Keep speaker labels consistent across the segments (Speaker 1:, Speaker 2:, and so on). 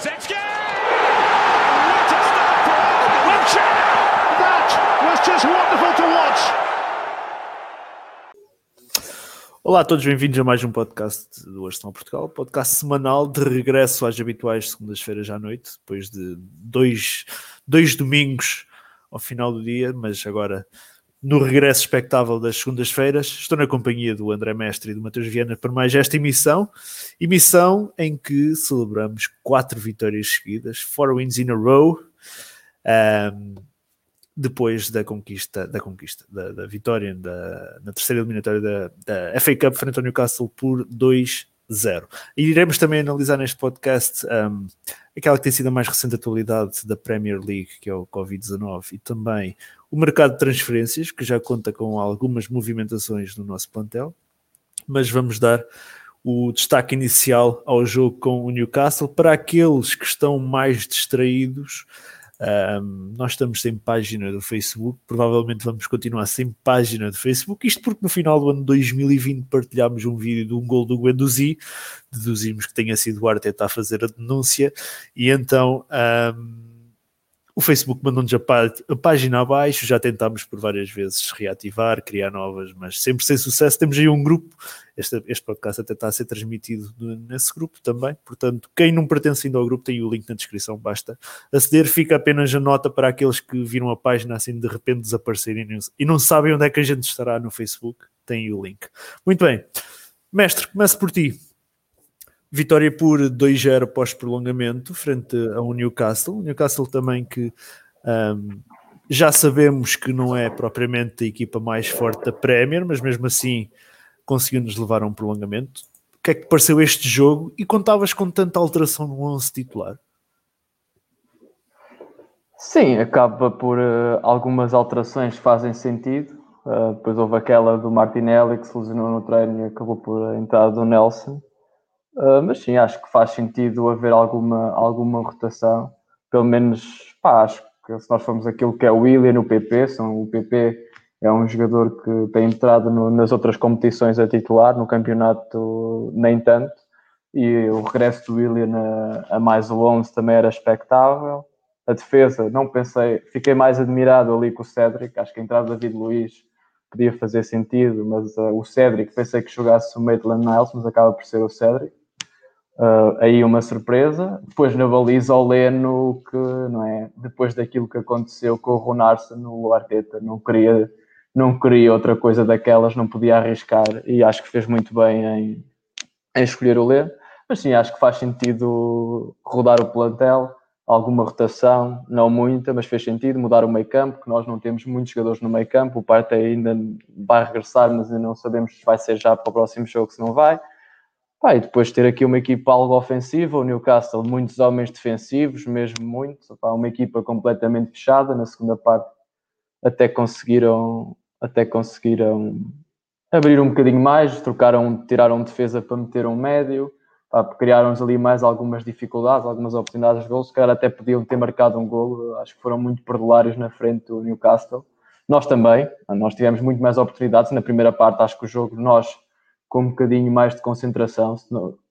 Speaker 1: Kulusevski! What a start for Wilshere!
Speaker 2: That was just wonderful to watch.
Speaker 3: Olá a todos, bem-vindos a mais um podcast do Arsenal Portugal, podcast semanal de regresso às habituais segundas-feiras à noite, depois de dois, dois domingos ao final do dia, mas agora no regresso expectável das segundas-feiras. Estou na companhia do André Mestre e do Matheus Viana para mais esta emissão, emissão em que celebramos quatro vitórias seguidas, four wins in a row. Um, depois da conquista, da conquista, da, da vitória da, na terceira eliminatória da, da, FA Cup frente ao Newcastle por 2-0. E iremos também analisar neste podcast um, aquela que tem sido a mais recente atualidade da Premier League, que é o Covid-19, e também o mercado de transferências, que já conta com algumas movimentações no nosso plantel, mas vamos dar o destaque inicial ao jogo com o Newcastle. Para aqueles que estão mais distraídos um, nós estamos sem página do Facebook, provavelmente vamos continuar sem página do Facebook, isto porque no final do ano 2020 partilhámos um vídeo de um gol do Guendouzi, deduzimos que tenha sido o Arteta a fazer a denúncia, e então um, o Facebook mandou-nos a, pá a, página abaixo, já tentámos por várias vezes reativar, criar novas, mas sempre sem sucesso. Temos aí um grupo, este, este podcast até está a ser transmitido nesse grupo também, portanto, quem não pertence ainda ao grupo tem o link na descrição, basta aceder, fica apenas a nota para aqueles que viram a página assim de repente desaparecerem e não sabem onde é que a gente estará no Facebook, tem o link. Muito bem, mestre, começo por ti. Vitória por 2-0 pós-prolongamento frente ao Newcastle. Newcastle também que um, já sabemos que não é propriamente a equipa mais forte da Premier, mas mesmo assim conseguiu-nos levar a um prolongamento. O que é que te pareceu este jogo e contavas com tanta alteração no 11 titular?
Speaker 4: Sim, acaba por uh, algumas alterações fazem sentido. Uh, depois houve aquela do Martinelli que se lesionou no treino e acabou por entrar do Nelson. Uh, mas sim, acho que faz sentido haver alguma, alguma rotação. Pelo menos, pá, acho que se nós formos aquilo que é o William no PP, são, o PP é um jogador que tem entrado no, nas outras competições a titular, no campeonato nem tanto. E o regresso do William a, a mais o 11 também era expectável. A defesa, não pensei, fiquei mais admirado ali com o Cédric. Acho que a entrada de David Luiz podia fazer sentido, mas uh, o Cédric pensei que jogasse o Maitland Niles, mas acaba por ser o Cédric. Uh, aí uma surpresa. Depois na baliza o Leno, que não é, depois daquilo que aconteceu com o Ronarson, no Arteta não queria, não queria outra coisa daquelas, não podia arriscar e acho que fez muito bem em, em escolher o Leno. Mas sim, acho que faz sentido rodar o plantel, alguma rotação, não muita, mas fez sentido mudar o meio campo, que nós não temos muitos jogadores no meio campo, o Parte ainda vai regressar, mas ainda não sabemos se vai ser já para o próximo jogo, se não vai Pá, e depois ter aqui uma equipa algo ofensiva, o Newcastle, muitos homens defensivos, mesmo muitos, pá, uma equipa completamente fechada. Na segunda parte, até conseguiram, até conseguiram abrir um bocadinho mais, trocaram, tiraram defesa para meter um médio, criaram-nos ali mais algumas dificuldades, algumas oportunidades de gol. Se calhar até podiam ter marcado um gol, acho que foram muito perdulários na frente do Newcastle. Nós também, nós tivemos muito mais oportunidades. Na primeira parte, acho que o jogo, nós com um bocadinho mais de concentração,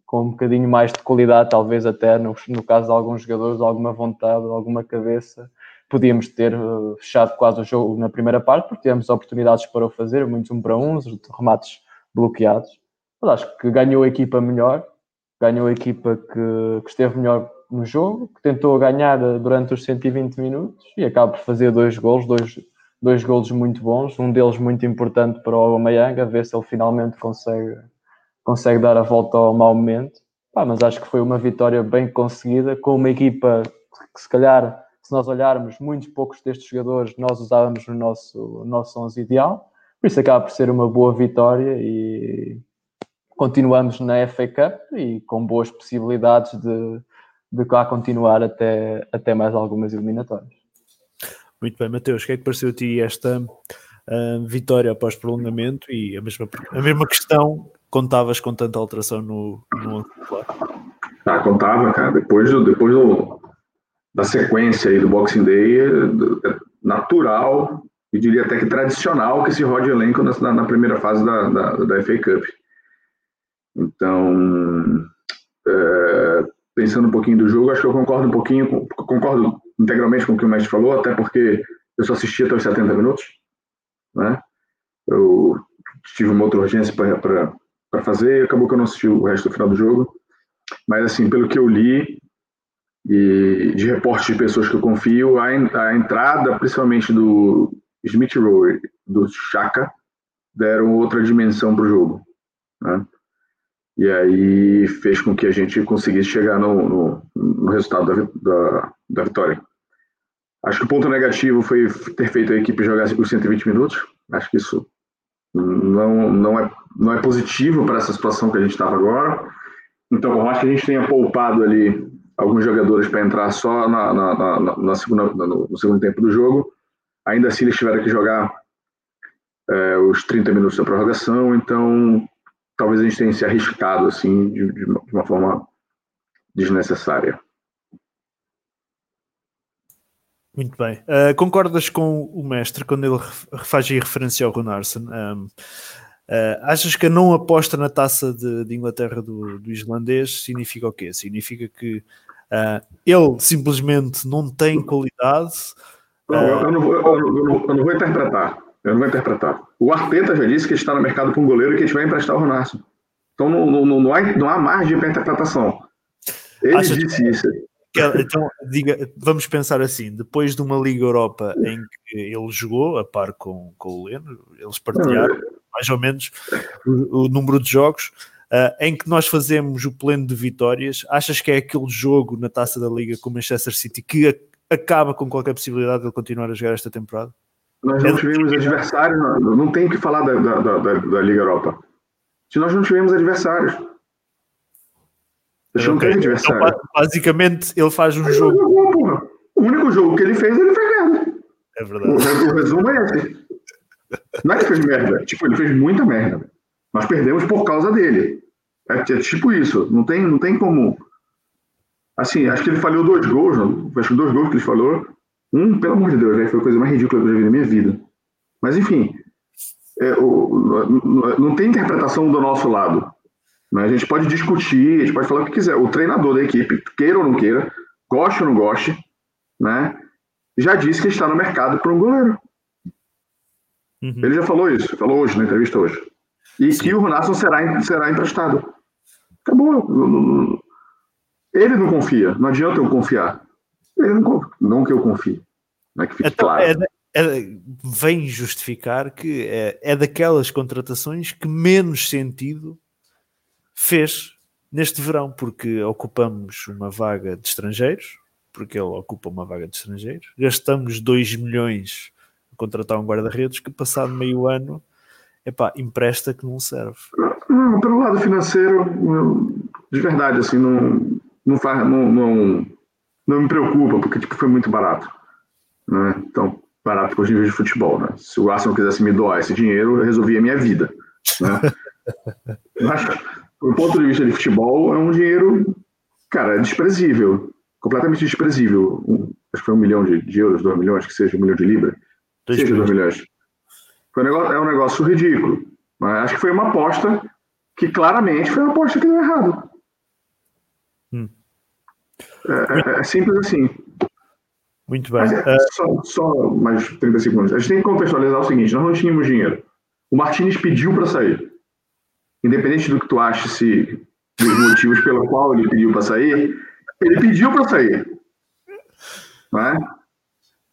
Speaker 4: com um bocadinho mais de qualidade, talvez até no, no caso de alguns jogadores, alguma vontade, alguma cabeça, podíamos ter uh, fechado quase o jogo na primeira parte, porque tivemos oportunidades para o fazer, muitos um para uns, remates bloqueados. Mas acho que ganhou a equipa melhor, ganhou a equipa que, que esteve melhor no jogo, que tentou ganhar uh, durante os 120 minutos e acaba por fazer dois gols, dois, dois golos muito bons, um deles muito importante para o Aubameyang, a ver se ele finalmente consegue, consegue dar a volta ao mau momento. Pá, mas acho que foi uma vitória bem conseguida, com uma equipa que se calhar, se nós olharmos, muitos poucos destes jogadores nós usávamos no nosso, no nosso 11 ideal, por isso acaba por ser uma boa vitória e continuamos na FA Cup e com boas possibilidades de, de cá continuar até, até mais algumas eliminatórias.
Speaker 3: Muito bem, Mateus, o que é que pareceu a ti esta uh, vitória após prolongamento e a mesma, a mesma questão, contavas com tanta alteração no, no
Speaker 5: Ah, contava, cara, depois, depois do, da sequência aí do Boxing Day, é, é natural, e diria até que tradicional que se rode elenco na, na primeira fase da, da, da FA Cup. Então, é, pensando um pouquinho do jogo, acho que eu concordo um pouquinho, concordo integralmente com o que o mestre falou, até porque eu só assisti até os 70 minutos, né? Eu tive uma outra urgência para fazer e acabou que eu não assisti o resto do final do jogo. Mas, assim, pelo que eu li e de reportes de pessoas que eu confio, a, a entrada, principalmente do Smith Rowe, do Chaka, deram outra dimensão para o jogo. Né? E aí fez com que a gente conseguisse chegar no, no, no resultado da, da, da, vitória. Acho que o ponto negativo foi ter feito a equipe jogar os 120 minutos. Acho que isso não, não, é, não é positivo para essa situação que a gente estava agora. Então, por mais que a gente tenha poupado ali alguns jogadores para entrar só na, na, na, na segunda, no, no, segundo tempo do jogo, ainda assim eles tiveram que jogar é, os 30 minutos da prorrogação, então talvez a gente tenha se arriscado assim de, de, uma, forma desnecessária.
Speaker 3: Muito bem. Uh, concordas com o mestre quando ele faz aí referência ao Runarsson? Um, uh, achas que a não aposta na taça de, de Inglaterra do, do, islandês significa o quê? Significa que uh, ele simplesmente não tem qualidade?
Speaker 5: Não, eu, não vou, eu, não, eu, não, vou interpretar. Eu não vou interpretar. O Arteta já disse que está no mercado com um goleiro que a gente vai emprestar o Runarsson. Então não, não, não, há, não há margem para interpretação. Ele Achas disse que... isso.
Speaker 3: Então, diga, vamos pensar assim: depois de uma Liga Europa em que ele jogou, a par com, com o Leno, eles partilharam mais ou menos o, o número de jogos, uh, em que nós fazemos o pleno de vitórias. Achas que é aquele jogo na taça da Liga com o Manchester City que acaba com qualquer possibilidade de ele continuar a jogar esta temporada?
Speaker 5: Nós não tivemos adversários, não, não tem que falar da, da, da, da Liga Europa. Se nós não tivemos adversários.
Speaker 3: Deixa okay. adversário. Então, basicamente, ele faz um ele jogo.
Speaker 5: Jogou, o único jogo que ele fez, ele fez merda.
Speaker 3: É verdade.
Speaker 5: O, o resumo é esse. Não é que fez merda. Tipo, ele fez muita merda. Nós perdemos por causa dele. É, é, tipo isso. Não tem, não tem como. Assim, acho que ele falhou dois gols. Não? Acho que dois gols que ele falou. Um, pelo amor de Deus, né? foi a coisa mais ridícula que eu já vi na minha vida. Mas, enfim. É, o, não tem interpretação do nosso lado. Né? A gente pode discutir, a gente pode falar o que quiser. O treinador da equipe, queira ou não queira, goste ou não goste, né? já disse que está no mercado para um goleiro. Uhum. Ele já falou isso, falou hoje, na entrevista hoje. E Sim. que o Ronaldo será, será emprestado. Acabou. Ele não confia, não adianta eu confiar. Ele não, não que eu confie. Não é que fique então, claro. É,
Speaker 3: é, vem justificar que é, é daquelas contratações que menos sentido fez neste verão, porque ocupamos uma vaga de estrangeiros, porque ele ocupa uma vaga de estrangeiros, gastamos 2 milhões a contratar um guarda-redes que passado meio ano epá, empresta que não serve.
Speaker 5: Não, pelo lado financeiro, de verdade, assim, não, não, faz, não, não, não me preocupa, porque tipo, foi muito barato. Né? Então, barato para os níveis de futebol. Né? Se o Arsenal quisesse me doar esse dinheiro, eu resolvia a minha vida. Né? Mas, do ponto de vista de futebol, é um dinheiro, cara, desprezível. Completamente desprezível. Um, acho que foi um milhão de, de, euros, dois milhões, que seja um milhão de libras. Dois seja dois milhões. Foi um negócio, é um negócio ridículo. Mas acho que foi uma aposta que claramente foi uma aposta que deu errado. Hum. É, é, é, simples assim.
Speaker 3: Muito bem.
Speaker 5: É, só, só mais 30 segundos. A gente tem que contextualizar o seguinte: nós não tínhamos dinheiro. O Martinez pediu para sair independente do que tu ache se dos motivos pelo qual ele pediu para sair, ele pediu para sair. Né?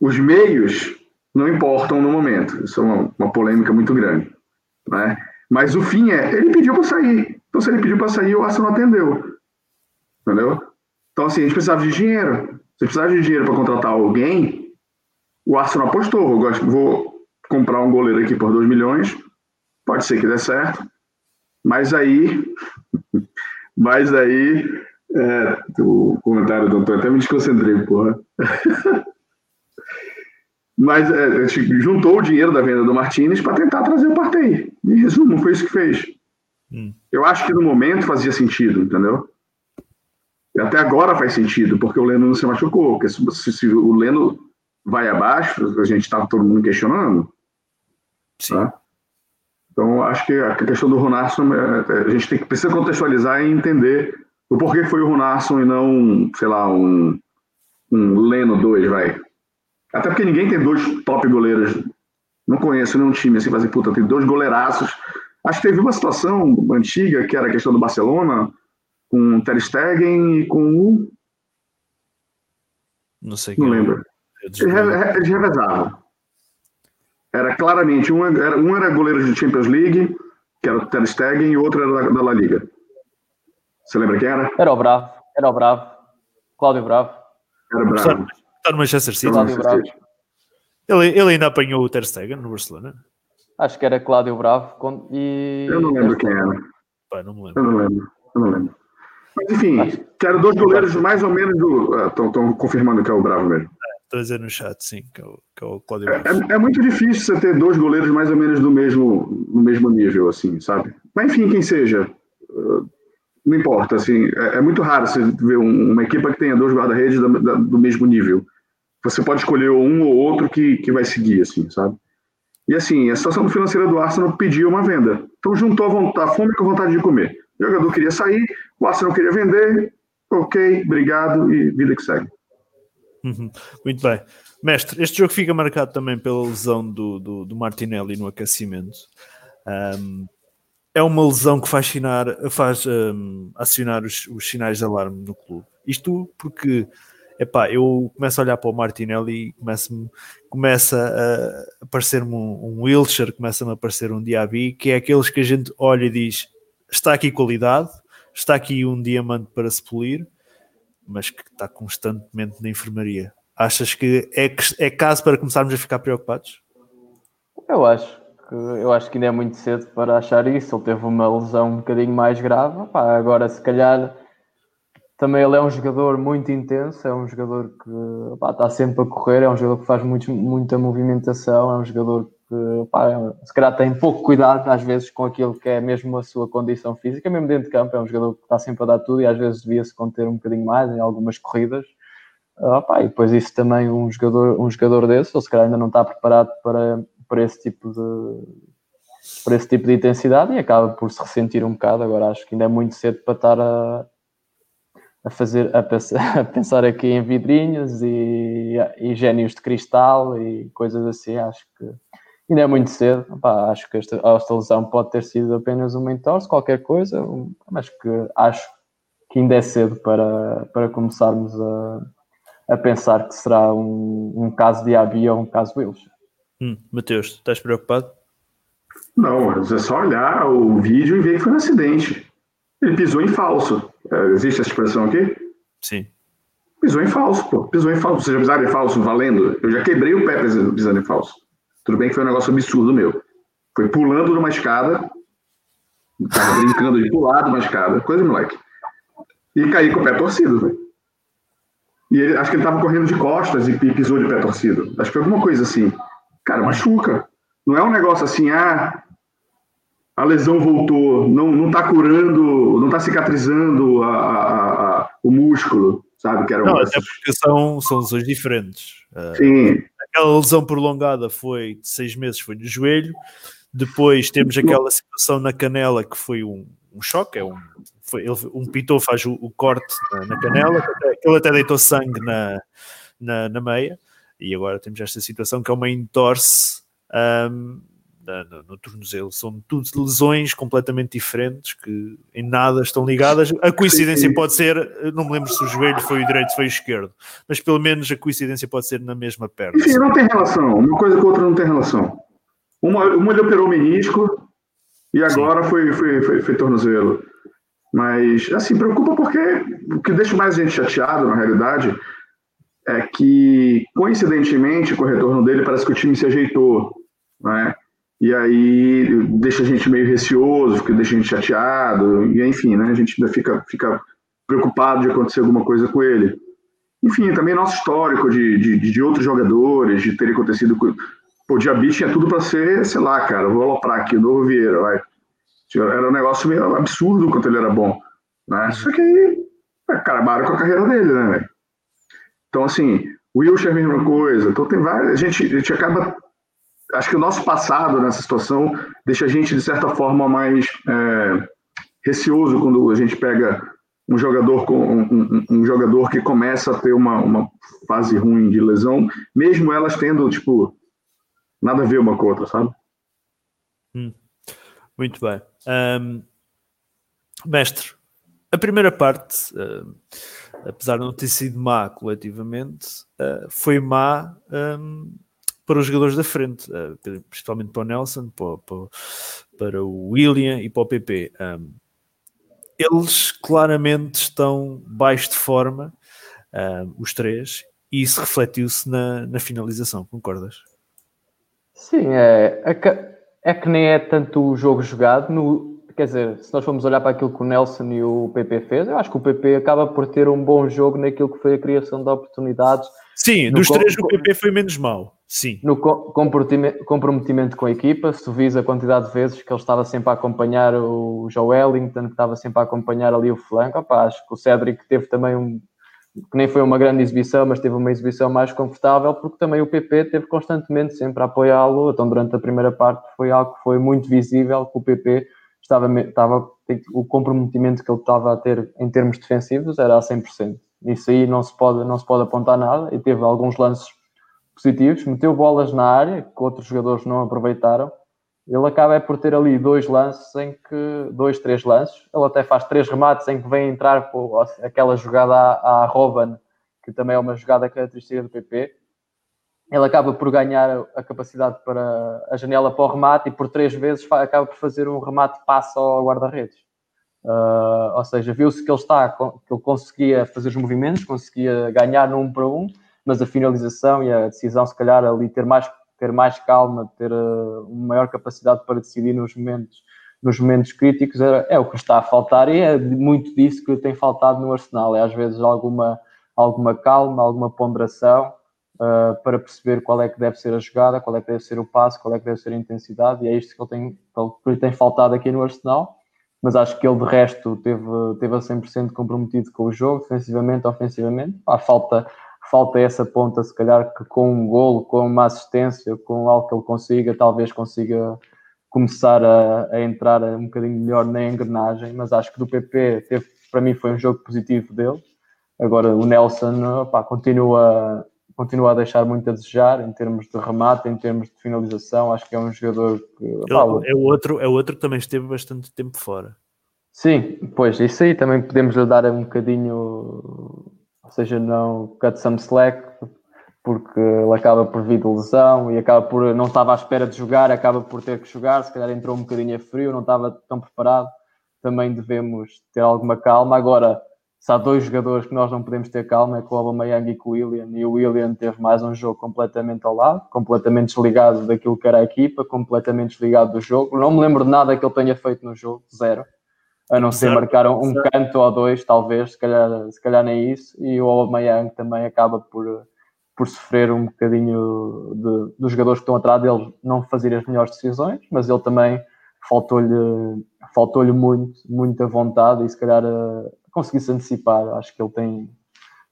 Speaker 5: Os meios não importam no momento. Isso é uma, uma polêmica muito grande. Né? Mas o fim é, ele pediu para sair. Então, se ele pediu para sair, o Arsenal atendeu. Entendeu? Então, assim, a gente precisava de dinheiro. Se precisava de dinheiro para contratar alguém, o Arsenal apostou. Vou, vou comprar um goleiro aqui por 2 milhões. Pode ser que dê certo. Mas aí, mas aí, é, o comentário do Antônio até me desconcentrei, porra. mas é, a gente juntou o dinheiro da venda do Martinez para tentar trazer o Partey. Em resumo, foi isso que fez. Hum. Eu acho que no momento fazia sentido, entendeu? Até agora faz sentido, porque o Leno não se machucou. Porque se, se, se o Leno vai abaixo, a gente está todo mundo questionando. Sim. Tá? Então, acho que a questão do Ronaldo, é, é, a gente tem que precisa contextualizar e entender O porquê foi o Runarsson e não, sei lá, um, um Leno 2, vai. Até porque ninguém tem dois top goleiros. Não conheço nenhum time assim, fazer puta, tem dois goleiraços. Acho que teve uma situação antiga, que era a questão do Barcelona, com o Ter Stegen e com o...
Speaker 3: Não sei
Speaker 5: Não
Speaker 3: é.
Speaker 5: lembro. Eles re- eles revezavam. Era claramente, um era, um era goleiro de Champions League, que era o Ter Stegen, e o outro era da, da La Liga. Você lembra quem era?
Speaker 4: Era o Bravo, era o Bravo. Cláudio Bravo.
Speaker 5: Era
Speaker 3: Está
Speaker 5: Bravo.
Speaker 3: está no Manchester City.
Speaker 4: Cláudio Bravo.
Speaker 3: Ele, ele ainda apanhou o Ter Stegen no Barcelona.
Speaker 4: Acho que era Cláudio Bravo. com- E...
Speaker 5: Eu não lembro quem era.
Speaker 3: Pá, não me
Speaker 5: Eu
Speaker 3: lembro.
Speaker 5: não lembro. Eu não lembro. Mas enfim, que eram dois goleiros mais ou menos do. Estão confirmando que é o Bravo mesmo.
Speaker 3: Dizer no chat, sim, que é o, que é o Cláudio Bravo.
Speaker 5: É, é muito difícil você ter dois goleiros mais ou menos do mesmo, no mesmo nível, assim, sabe? Mas enfim, quem seja. uh, Não importa, assim. É, é muito raro você ver um- uma equipa que tenha dois guarda-redes da- da- do mesmo nível. Você pode escolher um ou outro que, que vai seguir, assim, sabe? E assim, a situação financeira do Arsenal pediu uma venda. Então juntou a, vontade, a fome com a vontade de comer. O jogador queria sair, o Arsenal queria vender, ok, obrigado e vida que segue.
Speaker 3: Uhum. Muito bem. Mestre, este jogo fica marcado também pela lesão do, do, do Martinelli no aquecimento. Ahm, é uma lesão que faz, sinar, faz ahm, acionar os, os sinais de alarme no clube. Isto porque epá, eu começo a olhar para o Martinelli e começa-me- começa a aparecer-me um, um Wilshire, começa-me a aparecer um Diaby, que é aqueles que a gente olha e diz: está aqui qualidade, está aqui um diamante para se polir, mas que está constantemente na enfermaria. Achas que é, é caso para começarmos a ficar preocupados?
Speaker 4: Eu acho que eu acho que ainda é muito cedo para achar isso. Ele teve uma lesão um bocadinho mais grave. Pá, agora, se calhar, também ele é um jogador muito intenso. É um jogador que pá, está sempre a correr. É um jogador que faz muito, muita movimentação. É um jogador que, pá, se calhar, tem pouco cuidado às vezes com aquilo que é mesmo a sua condição física, mesmo dentro de campo. É um jogador que está sempre a dar tudo e às vezes devia-se conter um bocadinho mais em algumas corridas. Ah, pá, e depois isso também um jogador, um jogador desse, ou se calhar ainda não está preparado para, para esse tipo de para esse tipo de intensidade e acaba por se ressentir um bocado. Agora acho que ainda é muito cedo para estar a, a fazer a pensar, a pensar aqui em vidrinhos e, e gênios de cristal e coisas assim. Acho que ainda é muito cedo. Pá, acho que esta, esta lesão pode ter sido apenas uma entorse, qualquer coisa, mas que acho que ainda é cedo para, para começarmos a, a pensar que será um, um caso de Abi ou um caso Wilson.
Speaker 3: Hum, Mateus, estás preocupado?
Speaker 5: Não, é só olhar o vídeo e ver que foi um acidente. Ele pisou em falso. É, existe essa expressão aqui?
Speaker 3: Sim.
Speaker 5: Pisou em falso, pô. Pisou em falso. Vocês já pisaram em falso valendo? Eu já quebrei o pé pisando em falso. Tudo bem que foi um negócio absurdo meu. Foi pulando numa escada, tava brincando de pular numa escada, coisa de moleque. E caí com o pé torcido, velho. E ele, acho que ele tava correndo de costas e e pisou de pé torcido. Acho que foi alguma coisa assim. Cara, machuca. Não é um negócio assim, ah, a lesão voltou, não, não tá curando, não tá cicatrizando a- a- a- o músculo, sabe? Que era
Speaker 3: Não, até porque são, são lesões diferentes. Ah,
Speaker 5: Sim,
Speaker 3: aquela lesão prolongada foi de seis meses, foi no joelho. Depois temos aquela situação na canela que foi um, um choque, é um, foi, ele, um pitou faz o, o corte na, na canela, ele até deitou sangue na, na, na meia, e agora temos esta situação que é uma entorse ahm, na- no, no tornozelo. São tudo lesões completamente diferentes que em nada estão ligadas. A coincidência pode ser, eu não me lembro se o joelho foi o direito ou foi o esquerdo, mas pelo menos a coincidência pode ser na mesma perna.
Speaker 5: Enfim, não tem relação. Uma coisa com a outra não tem relação. Uma, uma ele operou o menisco e agora foi, foi, foi, foi tornozelo. Mas, assim, preocupa porque o que deixa mais gente chateado, na realidade, é que, coincidentemente, com o retorno dele, parece que o time se ajeitou, né? E aí deixa a gente meio receoso, fica- deixa a gente chateado, e enfim, né? A gente ainda fica, fica preocupado de acontecer alguma coisa com ele. Enfim, também nosso histórico de, de, de outros jogadores, de ter acontecido com. Pô, Diaby tinha tudo para ser, sei lá, cara, vou aloprar aqui, o novo Vieira, vai. Era um negócio meio absurdo quanto ele era bom. Né? Só que aí, é, acabaram com a carreira dele, né, velho? Então, assim, o Wilshire é a mesma coisa. Então, tem várias. A gente, a gente acaba. Acho que o nosso passado nessa situação deixa a gente, de certa forma, mais é, receoso quando a gente pega um jogador com um, um, um, jogador que começa a ter uma, uma fase ruim de lesão, mesmo elas tendo tipo nada a ver uma com a outra, sabe?
Speaker 3: Hum. Muito bem, um, mestre. A primeira parte, uh, apesar de não ter sido má coletivamente, uh, foi má um, para os jogadores da frente, uh, principalmente para o Nelson, para, para, para, o William e para o PP. Um, eles claramente estão baixo de forma, uh, os três, e isso refletiu-se na, na, finalização, concordas?
Speaker 4: Sim, é, é, que, é que nem é tanto o jogo jogado, no, quer dizer, se nós formos olhar para aquilo que o Nelson e o PP fez, eu acho que o PP acaba por ter um bom jogo naquilo que foi a criação de oportunidades.
Speaker 3: Sim, dos três o PP foi menos mau. Sim.
Speaker 4: No comprometimento com a equipa, se tu vis a quantidade de vezes que ele estava sempre a acompanhar o Joe Wellington, que estava sempre a acompanhar ali o flanco, opa, acho que o Cédric teve também um, que nem foi uma grande exibição, mas teve uma exibição mais confortável, porque também o PP teve constantemente sempre a apoiá-lo, então durante a primeira parte foi algo que foi muito visível, que o PP estava, estava o comprometimento que ele estava a ter em termos defensivos era a 100%. Isso aí não se pode, não se pode apontar nada, e teve alguns lances positivos, meteu bolas na área que outros jogadores não aproveitaram. Ele acaba é por ter ali dois lances em que, dois, três lances. Ele até faz três remates em que vem entrar aquela jogada à, à Robin, que também é uma jogada característica do PP. Ele acaba por ganhar a capacidade para a janela para o remate e por três vezes acaba por fazer um remate passo ao guarda-redes. Uh, ou seja, viu-se que ele está, que ele conseguia fazer os movimentos, conseguia ganhar no um para um, mas a finalização e a decisão, se calhar, ali ter mais, ter mais calma, ter uh, maior capacidade para decidir nos momentos, nos momentos críticos, é, é o que está a faltar e é muito disso que tem faltado no Arsenal. É às vezes alguma, alguma calma, alguma ponderação uh, para perceber qual é que deve ser a jogada, qual é que deve ser o passo, qual é que deve ser a intensidade, e é isto que ele tem, que ele tem faltado aqui no Arsenal mas acho que ele de resto teve, teve a 100% comprometido com o jogo, defensivamente, ofensivamente. Há falta, falta essa ponta, se calhar, que com um golo, com uma assistência, com algo que ele consiga, talvez consiga começar a, a entrar um bocadinho melhor na engrenagem, mas acho que do PP teve, para mim foi um jogo positivo dele. Agora o Nelson continua, continua a deixar muito a desejar em termos de remate, em termos de finalização. Acho que é um jogador que.
Speaker 3: é, o outro, é outro que também esteve bastante tempo fora.
Speaker 4: Sim, pois isso aí também podemos lhe dar um bocadinho ou seja, não cut some slack, porque ele acaba por vir de lesão e acaba por não estava à espera de jogar, acaba por ter que jogar, se calhar entrou um bocadinho a frio, não estava tão preparado. Também devemos ter alguma calma. Agora, se há dois jogadores que nós não podemos ter calma, é com o Aubameyang e com o William, e o William teve mais um jogo completamente ao lado, completamente desligado daquilo que era a equipa, completamente desligado do jogo. Não me lembro de nada que ele tenha feito no jogo, zero. A não ser marcar um canto ou dois, talvez, se calhar, se calhar nem isso, e o Aubameyang também acaba por, por sofrer um bocadinho de, dos jogadores que estão atrás dele não fazer as melhores decisões, mas ele também faltou-lhe faltou-lhe muito, muita vontade e se calhar uh, conseguisse antecipar, acho que ele tem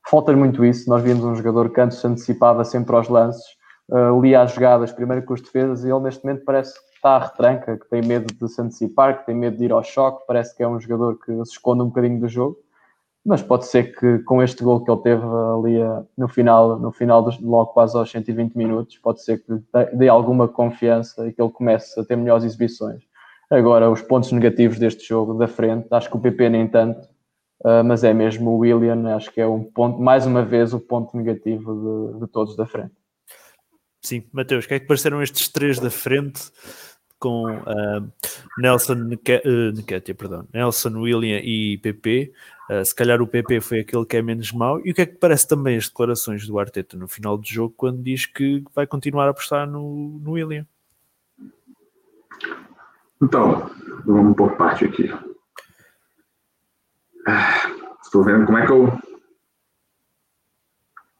Speaker 4: falta-lhe muito isso, nós vimos um jogador que antes se antecipava sempre aos lances, uh, lia as jogadas primeiro com os defesas e ele neste momento parece está à retranca, que tem medo de se antecipar, que tem medo de ir ao choque, parece que é um jogador que se esconde um bocadinho do jogo, mas pode ser que com este gol que ele teve ali eh, no final, no final dos, logo quase aos 120 minutos, pode ser que dê alguma confiança e que ele comece a ter melhores exibições. Agora, os pontos negativos deste jogo da frente, acho que o PP nem tanto, uh, mas é mesmo o William, acho que é um ponto, mais uma vez, o ponto negativo de, de todos da frente.
Speaker 3: Sim, Mateus, o que é que pareceram estes três da frente? com uh, Nelson uh, perdão, Nelson, William e PP. Uh, se calhar o PP foi aquele que é menos mau. E o que é que parece também as declarações do Arteta no final do jogo, quando diz que vai continuar a apostar no, no William?
Speaker 5: Então, vamos por parte aqui. Ah, estou vendo como é que eu.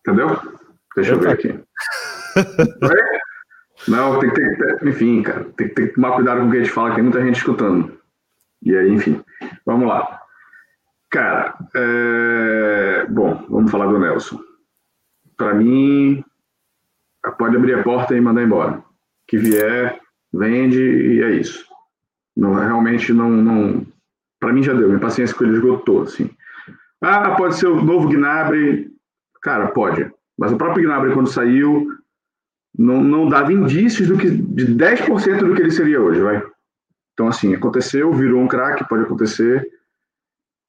Speaker 5: Entendeu? Deixa eu ver aqui. Não, tem que ter, enfim, cara, tem que, tomar cuidado com o que a gente fala, que tem muita gente escutando. E aí, enfim, vamos lá. Cara, é... bom, vamos falar do Nelson. Para mim, pode abrir a porta e mandar embora. Que vier, vende e é isso. Não, realmente não, não para mim já deu. Minha paciência com ele esgotou, assim. Ah, pode ser o novo Gnabry. Cara, pode. Mas o próprio Gnabry, quando saiu, não, não dava indícios do que, de 10% do que ele seria hoje, vai. Então, assim, aconteceu, virou um craque, pode acontecer,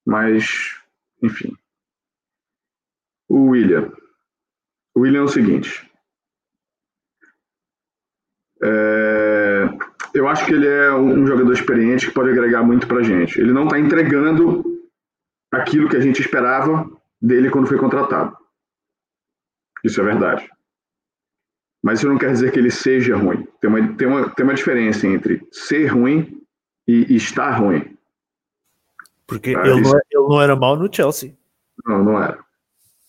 Speaker 5: mas, enfim. O William. O William é o seguinte. É, eu acho que ele é um jogador experiente que pode agregar muito pra gente. Ele não está entregando aquilo que a gente esperava dele quando foi contratado. Isso é verdade. Mas isso não quer dizer que ele seja ruim. Tem uma, tem uma, tem uma diferença entre ser ruim e, e estar ruim.
Speaker 3: Porque ah, ele, isso... não, é, ele não era mal no Chelsea.
Speaker 5: Não, não era.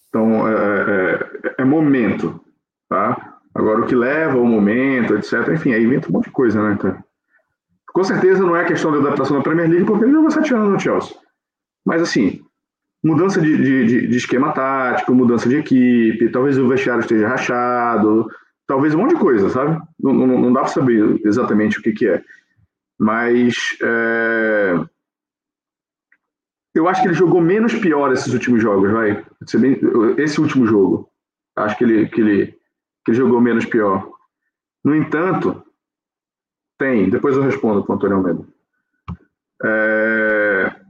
Speaker 5: Então, é, é, é, momento, tá? Agora, o que leva o momento, etc. Enfim, aí inventa um monte de coisa, né, cara? Com certeza não é questão de adaptação da Premier League, porque ele jogou sete anos no Chelsea. Mas, assim, mudança de, de, de, esquema tático, mudança de equipe, talvez o vestiário esteja rachado, talvez um monte de coisa, sabe? Não, não, não dá para saber exatamente o que, que é. Mas é... eu acho que ele jogou menos pior esses últimos jogos, vai. Esse último jogo, acho que ele, que ele, que jogou menos pior. No entanto, tem, depois eu respondo para o Antônio Almeida. É...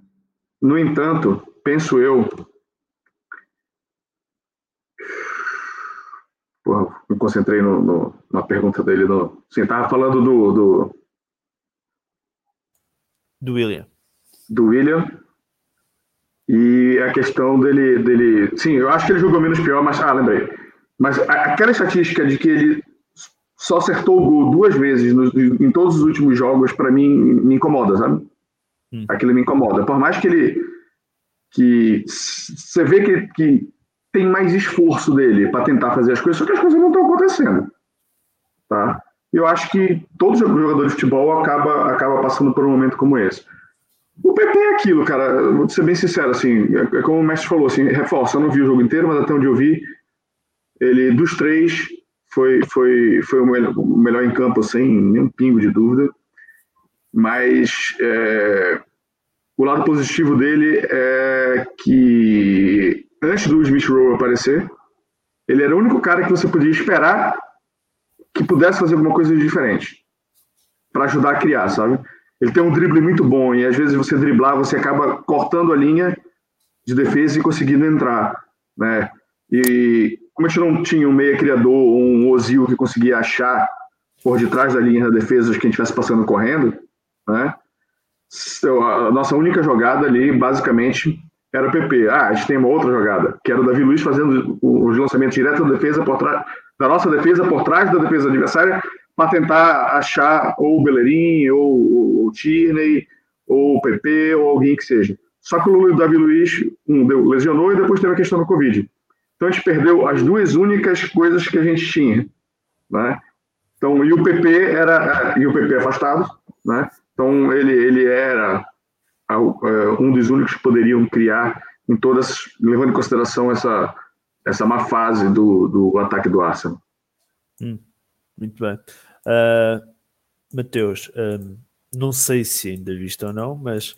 Speaker 5: No entanto, penso eu, Porra, me concentrei no, no, na pergunta dele. No, sim, tava falando do, do.
Speaker 3: Do William.
Speaker 5: Do William. E a questão dele, dele. Sim, eu acho que ele jogou menos pior, mas. Ah, lembrei. Mas aquela estatística de que ele só acertou o gol duas vezes no, em todos os últimos jogos, para mim, me incomoda, sabe? Hum. Aquilo me incomoda. Por mais que ele. que você vê que, que tem mais esforço dele para tentar fazer as coisas, só que as coisas não estão acontecendo. Tá? Eu acho que todo jogador de futebol acaba, acaba passando por um momento como esse. O PP é aquilo, cara. Vou ser bem sincero, assim, é, é como o mestre falou, assim, reforça, eu não vi o jogo inteiro, mas até onde eu vi, ele, dos três, foi, foi, foi o, melhor, o melhor em campo, sem nenhum pingo de dúvida. Mas é, o lado positivo dele é que antes do Smith Rowe aparecer, ele era o único cara que você podia esperar que pudesse fazer alguma coisa diferente para ajudar a criar, sabe? Ele tem um drible muito bom e às vezes você driblar, você acaba cortando a linha de defesa e conseguindo entrar, né? E como a gente não tinha um meia criador um Ozil que conseguia achar por detrás da linha da defesa a gente estivesse passando correndo, né? A nossa única jogada ali, basicamente, era o PP. Ah, a gente tem uma outra jogada, que era o Davi Luiz fazendo os lançamentos direto da defesa por trás, da nossa defesa por trás da defesa adversária, para tentar achar ou o Bellerin, ou o Tierney, ou o PP, ou alguém que seja. Só que o Davi Luiz um, deu, lesionou e depois teve a questão do Covid. Então a gente perdeu as duas únicas coisas que a gente tinha. Né? Então, e o PP era. E o PP afastado, né? Então ele, ele era é, um dos únicos que poderiam criar em todas, levando em consideração essa, essa má fase do, do ataque do Arsenal.
Speaker 3: Hum, muito bem. Uh, Mateus, um, não sei se ainda viste ou não, mas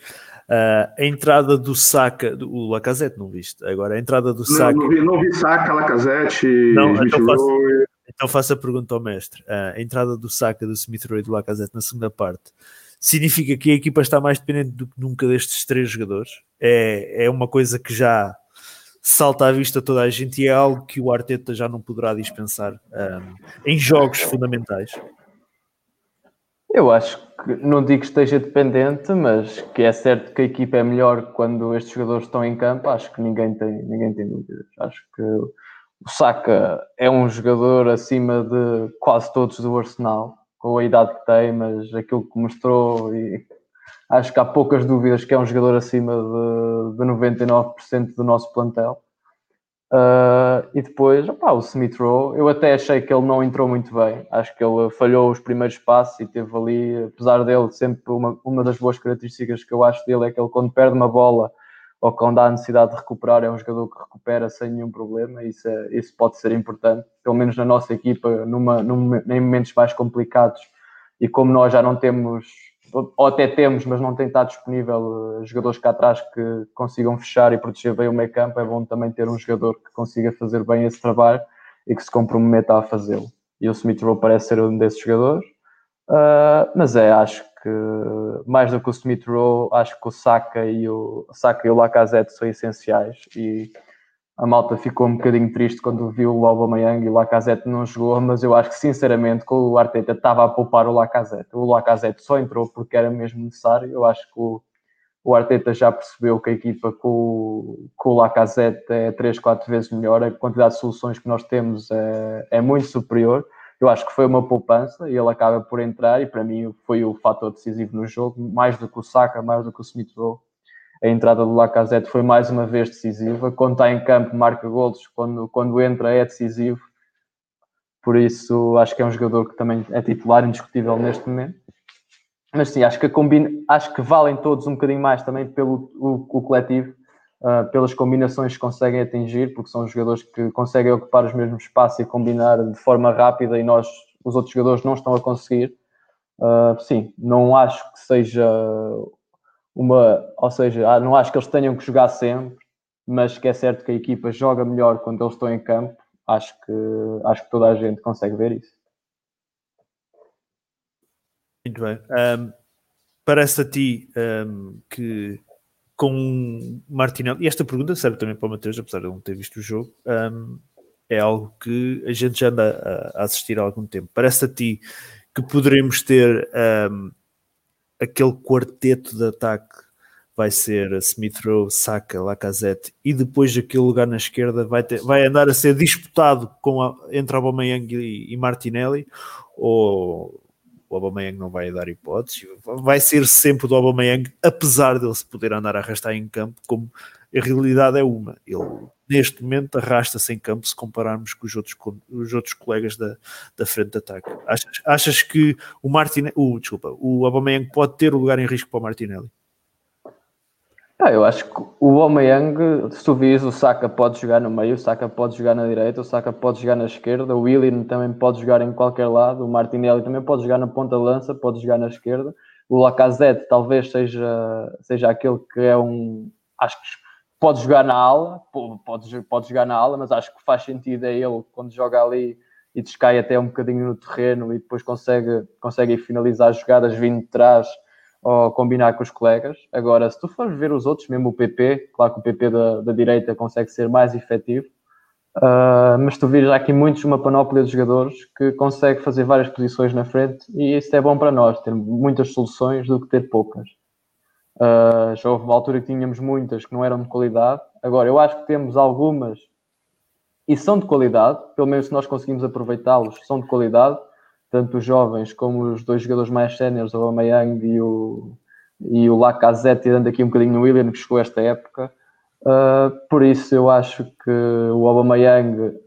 Speaker 3: uh, a entrada do Saka, do, o Lacazette não viste, agora a entrada do Saka...
Speaker 5: Não, não vi, não vi Saka, Lacazette,
Speaker 3: não, então faço, então faço a pergunta ao mestre. Uh, a entrada do Saka, do Smith Rowe e do Lacazette na segunda parte significa que a equipa está mais dependente do que nunca destes três jogadores. É, é uma coisa que já salta à vista toda a gente e é algo que o Arteta já não poderá dispensar um, em jogos fundamentais.
Speaker 4: Eu acho que não digo que esteja dependente, mas que é certo que a equipa é melhor quando estes jogadores estão em campo. Acho que ninguém tem, ninguém tem dúvidas. Acho que o Saka é um jogador acima de quase todos do Arsenal com a idade que tem, mas aquilo que mostrou, e acho que há poucas dúvidas que é um jogador acima de, de 99% do nosso plantel. Uh, e depois, opa, o Smith Rowe, eu até achei que ele não entrou muito bem. Acho que ele falhou os primeiros passos e teve ali, apesar dele, sempre uma, uma das boas características que eu acho dele é que ele, quando perde uma bola ou quando há necessidade de recuperar, é um jogador que recupera sem nenhum problema. Isso, é, isso pode ser importante, pelo menos na nossa equipa, numa, num, em momentos mais complicados. E como nós já não temos ou até temos, mas não tem estado disponível jogadores cá atrás que consigam fechar e proteger bem o meio campo. É bom também ter um jogador que consiga fazer bem esse trabalho e que se comprometa a fazê-lo. E o Smith Rowe parece ser um desses jogadores. Uh, mas é, acho que mais do que o Smith Rowe, acho que o Saka e o, Saka e o Lacazette são essenciais e a malta ficou um bocadinho triste quando viu o Aubameyang e o Lacazette não jogou, mas eu acho que sinceramente que o Arteta estava a poupar o Lacazette. O Lacazette só entrou porque era mesmo necessário. Eu acho que o, o Arteta já percebeu que a equipa com, com o Lacazette é 3, 4 vezes melhor, a quantidade de soluções que nós temos é, é muito superior. Eu acho que foi uma poupança e ele acaba por entrar e para mim foi o fator decisivo no jogo, mais do que o Saka, mais do que o Smith Rowe. A entrada do Lacazette foi mais uma vez decisiva. Quando está em campo, marca golos. Quando, quando entra, é decisivo. Por isso, acho que é um jogador que também é titular, indiscutível neste momento. Mas sim, acho que, combina, acho que valem todos um bocadinho mais também pelo o, o coletivo, uh, pelas combinações que conseguem atingir, porque são jogadores que conseguem ocupar os mesmos espaços e combinar de forma rápida e nós, os outros jogadores, não estão a conseguir. Uh, sim, não acho que seja uma, ou seja, ah, não acho que eles tenham que jogar sempre, mas que é certo que a equipa joga melhor quando eles estão em campo. Acho que, acho que toda a gente consegue ver isso.
Speaker 3: Muito bem. Um, parece a ti um, que com Martinelli, e esta pergunta serve também para o Mateus, apesar de não ter visto o jogo, um, é algo que a gente já anda a, a, assistir há algum tempo. Parece a ti que poderemos ter aquele quarteto de ataque vai ser Smith Rowe, Saka, Lacazette e depois aquele lugar na esquerda vai, ter, vai andar a ser disputado com a, entre Aubameyang e, e Martinelli ou o Aubameyang não vai dar hipótese, vai ser sempre do Aubameyang, apesar dele se poder andar a arrastar em campo, como a realidade é uma, ele neste momento arrasta-se em campo se compararmos com os outros, com os outros colegas da, da frente de ataque. Achas, achas que o Martinelli, o, desculpa, o Aubameyang pode ter o lugar em risco para o Martinelli?
Speaker 4: Ah, eu acho que o Aubameyang, se tu vis, o Saka pode jogar no meio, o Saka pode jogar na direita, o Saka pode jogar na esquerda, o William também pode jogar em qualquer lado, o Martinelli também pode jogar na ponta lança, pode jogar na esquerda, o Lacazette talvez seja, seja aquele que é um, acho que pode jogar na ala, pode, pode jogar na ala, mas acho que faz sentido é ele quando joga ali e descai até um bocadinho no terreno e depois consegue, consegue finalizar as jogadas vindo de trás ou combinar com os colegas. Agora, se tu fores ver os outros, mesmo o PP, claro que o PP da, da direita consegue ser mais efetivo, uh, mas tu vires aqui muitos, uma panóplia de jogadores que consegue fazer várias posições na frente e isso é bom para nós, ter muitas soluções do que ter poucas. Uh, já houve uma altura que tínhamos muitas que não eram de qualidade. Agora, eu acho que temos algumas e são de qualidade, pelo menos se nós conseguimos aproveitá-los, são de qualidade, tanto os jovens como os dois jogadores mais séniores, o Amayang e o, e o Lacazette, tirando aqui um bocadinho no William, que chegou esta época. Uh, por isso, eu acho que o Aubameyang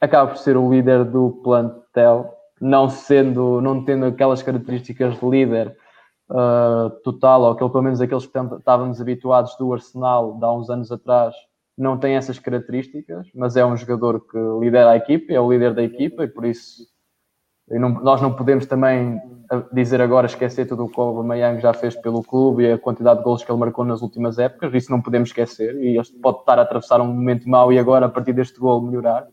Speaker 4: acaba por ser o líder do plantel, não sendo, não tendo aquelas características de líder uh, total, ou aquele, pelo menos aqueles que estávamos habituados do Arsenal de há uns anos atrás, não tem essas características, mas é um jogador que lidera a equipa, é o líder da equipa e por isso não, nós não podemos também dizer agora, esquecer tudo o que o Aubameyang já fez pelo clube e a quantidade de gols que ele marcou nas últimas épocas, isso não podemos esquecer e ele pode estar a atravessar um momento mau e agora a partir deste gol melhorar,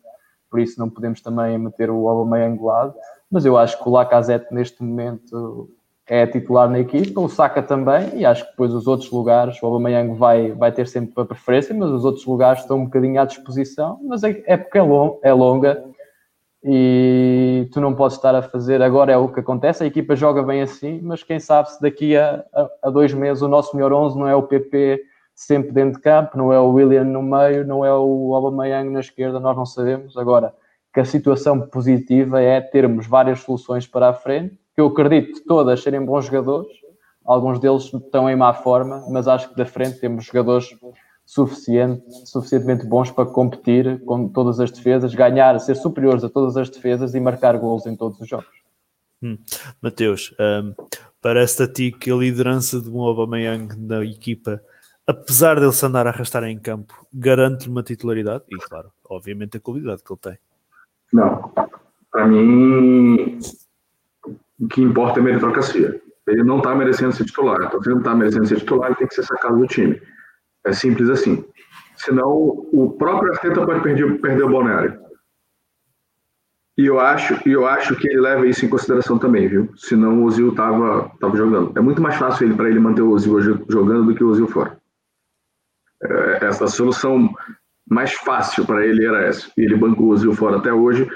Speaker 4: por isso não podemos também meter o Aubameyang de lado, mas eu acho que o Lacazette neste momento é titular na equipa, o Saka também, e acho que depois os outros lugares, o Aubameyang vai, vai ter sempre a preferência, mas os outros lugares estão um bocadinho à disposição, mas a época é, long, é longa e tu não podes estar a fazer, agora é o que acontece, a equipa joga bem assim, mas quem sabe se daqui a, a, a dois meses o nosso melhor 11 não é o PP sempre dentro de campo, não é o William no meio, não é o Aubameyang na esquerda, nós não sabemos, agora que a situação positiva é termos várias soluções para a frente que eu acredito todas serem bons jogadores. Alguns deles estão em má forma, mas acho que da frente temos jogadores suficiente, suficientemente bons para competir com todas as defesas, ganhar, ser superiores a todas as defesas e marcar gols em todos os jogos.
Speaker 3: Hum. Mateus, um, parece-te a ti que a liderança de um Aubameyang na equipa, apesar dele se andar a arrastar em campo, garante-lhe uma titularidade? E claro, obviamente a qualidade que ele tem.
Speaker 5: Não, para mim que importa é meritocracia. Ele não está merecendo ser titular. Então, se ele não está merecendo ser titular, ele tem que ser sacado do time. É simples assim. Senão, o próprio Arteta pode perder, perder o balneário. E eu acho, eu acho que ele leva isso em consideração também, viu? Senão o Ozil estava tava jogando. É muito mais fácil ele, para ele manter o Ozil jogando do que o Ozil fora. É, essa solução mais fácil para ele era essa. E ele bancou o Ozil fora até hoje.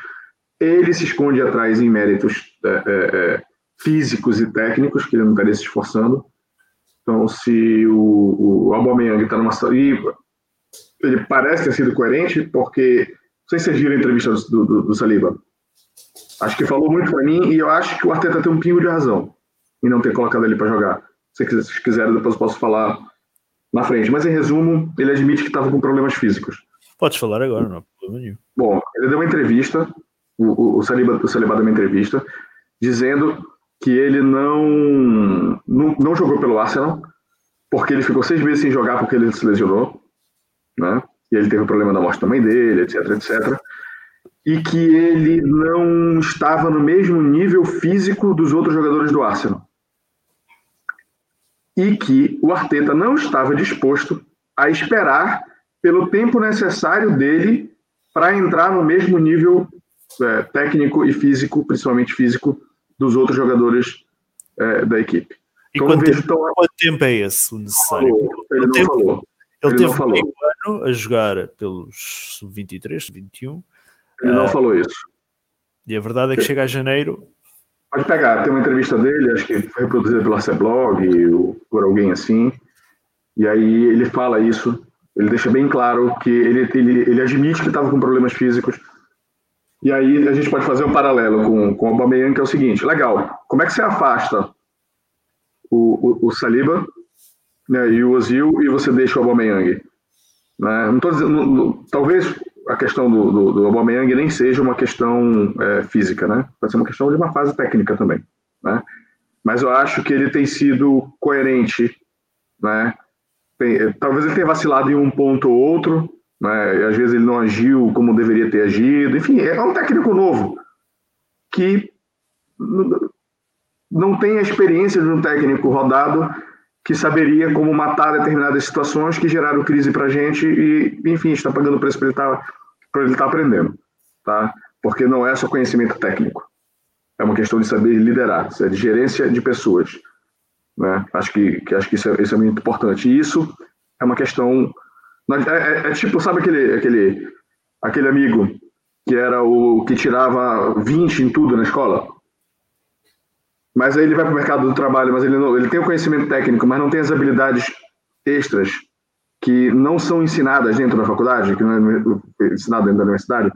Speaker 5: Ele se esconde atrás em méritos é, é, é físicos e técnicos, que ele não estaria se esforçando. Então, se o, o Aubameyang está numa situação... Ele parece ter sido coerente, porque... Não sei se vocês viram a entrevista do, do, do Saliba. Acho que falou muito para mim e eu acho que o Arteta tem um pingo de razão em não ter colocado ele para jogar. Se vocês quiserem, depois eu posso falar na frente. Mas, em resumo, ele admite que estava com problemas físicos.
Speaker 3: Podes falar agora, não.
Speaker 5: Bom, ele deu uma entrevista, o, o, Saliba, o Saliba deu uma entrevista, dizendo que ele não, não, não jogou pelo Arsenal, porque ele ficou seis meses sem jogar porque ele se lesionou, né? E ele teve o problema da morte da mãe dele, etc, etc. E que ele não estava no mesmo nível físico dos outros jogadores do Arsenal. E que o Arteta não estava disposto a esperar pelo tempo necessário dele para entrar no mesmo nível é, técnico e físico, principalmente físico, dos outros jogadores é, da equipe.
Speaker 3: E então, quanto, tempo, tão... quanto, tempo, é esse o necessário?
Speaker 5: Falou, ele, não falou.
Speaker 3: Ele, ele teve meio ano a jogar pelos 23, 21.
Speaker 5: Ele uh, não ah, falou isso.
Speaker 3: E a verdade é que chega a janeiro.
Speaker 5: Pode pegar, tem uma entrevista dele, acho que foi reproduzida pelo Arceblog ou por alguém assim. E aí ele fala isso. Ele deixa bem claro que ele, ele, ele admite que estava com problemas físicos, e aí a gente pode fazer um paralelo com, com o Aubameyang, que é o seguinte, legal, como é que você afasta o, o, o Saliba né, e o Ozil e você deixa o Aubameyang? Né? Não tô dizendo, talvez a questão do, do, do Aubameyang nem seja uma questão é, física, né? Pode ser uma questão de uma fase técnica também, né? Mas eu acho que ele tem sido coerente, né? Tem, talvez ele tenha vacilado em um ponto ou outro, né? às vezes ele não agiu como deveria ter agido. Enfim, é um técnico novo que não tem a experiência de um técnico rodado que saberia como matar determinadas situações que geraram crise para a gente e, enfim, está pagando o preço para ele estar tá, ele tá aprendendo, tá? Porque não é só conhecimento técnico, é uma questão de saber liderar, é de gerência de pessoas, né? Acho que, que acho que isso é, isso é muito importante. E isso é uma questão é, é, é, tipo, sabe aquele, aquele, aquele amigo que era o que tirava 20 em tudo na escola? Mas aí ele vai para o mercado do trabalho, mas ele, não, ele tem o conhecimento técnico, mas não tem as habilidades extras que não são ensinadas dentro da faculdade, que não é ensinado dentro da universidade.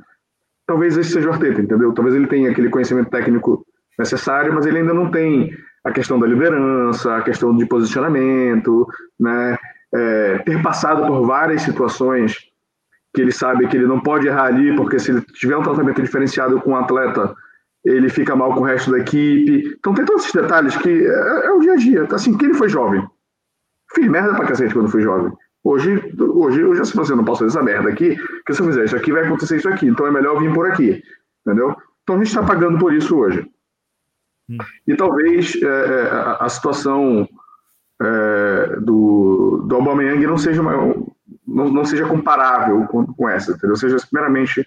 Speaker 5: Talvez esse seja o Arteta, entendeu? Talvez ele tenha aquele conhecimento técnico necessário, mas ele ainda não tem a questão da liderança, a questão de posicionamento, né? É, ter passado por várias situações que ele sabe que ele não pode errar ali, porque se ele tiver um tratamento diferenciado com o um atleta, ele fica mal com o resto da equipe. Então tem todos esses detalhes que é, é o dia a dia. Assim, que ele foi jovem. Fiz merda pra cacete quando fui jovem. Hoje, hoje eu já sei, você não posso fazer essa merda aqui, porque se eu fizer isso aqui, vai acontecer isso aqui. Então é melhor vir por aqui. Entendeu? Então a gente está pagando por isso hoje. Hum. E talvez é, é a, a situação é, do, do Aubameyang não seja, uma, não, não seja comparável com, com essa, entendeu? Seja meramente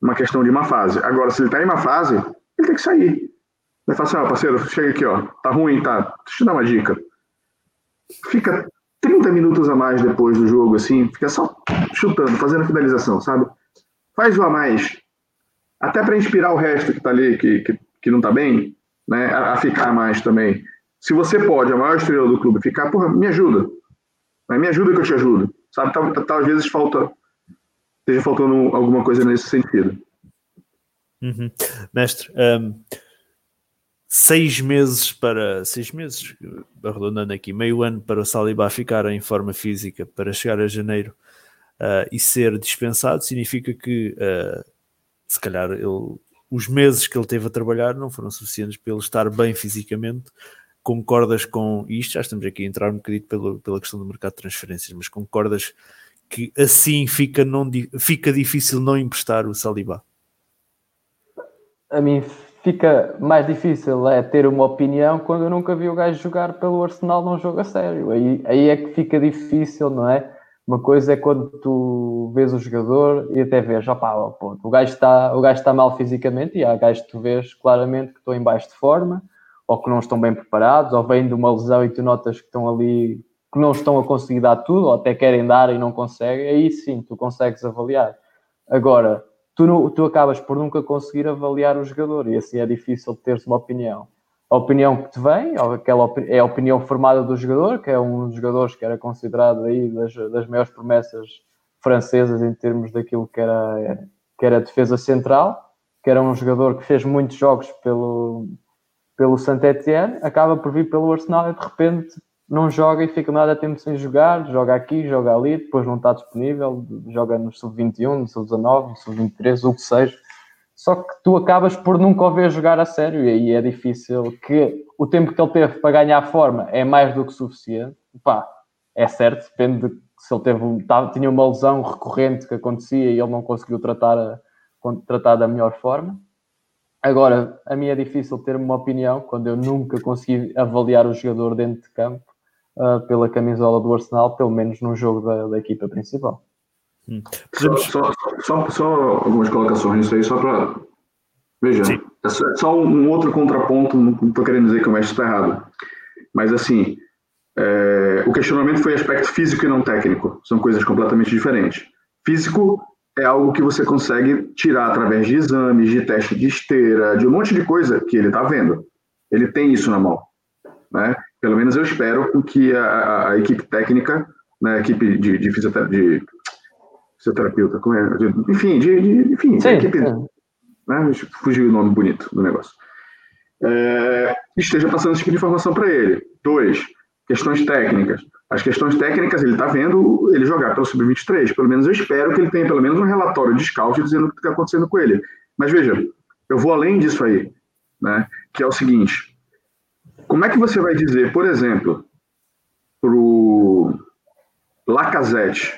Speaker 5: uma questão de uma fase. Agora, se ele está em uma fase, ele tem que sair. Vai falar assim, ó, parceiro, chega aqui, ó, tá ruim, tá? Deixa eu te dar uma dica. Fica 30 minutos a mais depois do jogo, assim, fica só chutando, fazendo finalização, sabe? Faz a mais. Até para inspirar o resto que tá ali, que, que, que não tá bem, né, a, a ficar mais também. Se você pode, a maior estrela do clube, ficar, porra, me ajuda. Me ajuda que eu te ajudo. Sabe, tal, tal, às vezes falta, esteja faltando alguma coisa nesse sentido.
Speaker 3: Uhum. Mestre, um, seis meses para seis meses, arredondando aqui, meio ano para o Saliba ficar em forma física para chegar a janeiro uh, e ser dispensado, significa que uh, se calhar ele, os meses que ele teve a trabalhar não foram suficientes para ele estar bem fisicamente concordas com isto? Já estamos aqui a entrar um bocadinho pela, questão do mercado de transferências, mas concordas que assim fica, não, fica difícil não emprestar o Saliba?
Speaker 4: A mim fica mais difícil é ter uma opinião quando eu nunca vi o gajo jogar pelo Arsenal num jogo a sério. Aí, aí é que fica difícil, não é? Uma coisa é quando tu vês o jogador e até vês, opá, pô, o, gajo está, o gajo está mal fisicamente e há gajos que tu vês claramente que estão em baixo de forma ou que não estão bem preparados ou vêm de uma lesão e tu notas que estão ali, que não estão a conseguir dar tudo ou até querem dar e não conseguem, aí sim, tu consegues avaliar. Agora, tu, tu acabas por nunca conseguir avaliar o jogador e assim é difícil teres uma opinião. A opinião que te vem, aquela é a opinião formada do jogador, que é um dos jogadores que era considerado aí das, das maiores promessas francesas em termos daquilo que era, que era a defesa central, que era um jogador que fez muitos jogos pelo, pelo Saint-Etienne, acaba por vir pelo Arsenal e de repente não joga e fica nada tempo sem jogar, joga aqui, joga ali, depois não está disponível, joga no sub-21, no sub-19, no sub-23, o que seja. Só que tu acabas por nunca o ver jogar a sério e aí é difícil que o tempo que ele teve para ganhar forma é mais do que suficiente. Pá, é certo, depende de se ele teve, tinha uma lesão recorrente que acontecia e ele não conseguiu tratar, tratar da melhor forma. Agora, a mim é difícil ter uma opinião quando eu nunca consegui avaliar o jogador dentro de campo uh, pela camisola do Arsenal, pelo menos no jogo da, da equipa principal.
Speaker 5: Hum. Só, só, só, só, algumas colocações nisso aí, só para. Veja, Sim. é só um outro contraponto, não estou querendo dizer que o mestre está errado. Mas, assim, é, o questionamento foi aspecto físico e não técnico. São coisas completamente diferentes. Físico é algo que você consegue tirar através de exames, de teste de esteira, de um monte de coisa que ele está vendo. Ele tem isso na mão. Né? Pelo menos eu espero que a, a, equipe técnica, né, a equipe de, de, fisioterapia, de fisioterapeuta, como é? De, enfim, de, de enfim, Sim, equipe, é. né, fugiu o nome bonito do negócio. É, esteja passando esse tipo de informação para ele. Dois, questões técnicas. As questões técnicas, ele está vendo ele jogar pelo Sub-23. Pelo menos eu espero que ele tenha pelo menos um relatório de scout dizendo o que está acontecendo com ele. Mas veja, eu vou além disso aí, né? que é o seguinte: como é que você vai dizer, por exemplo, para o Lacazette,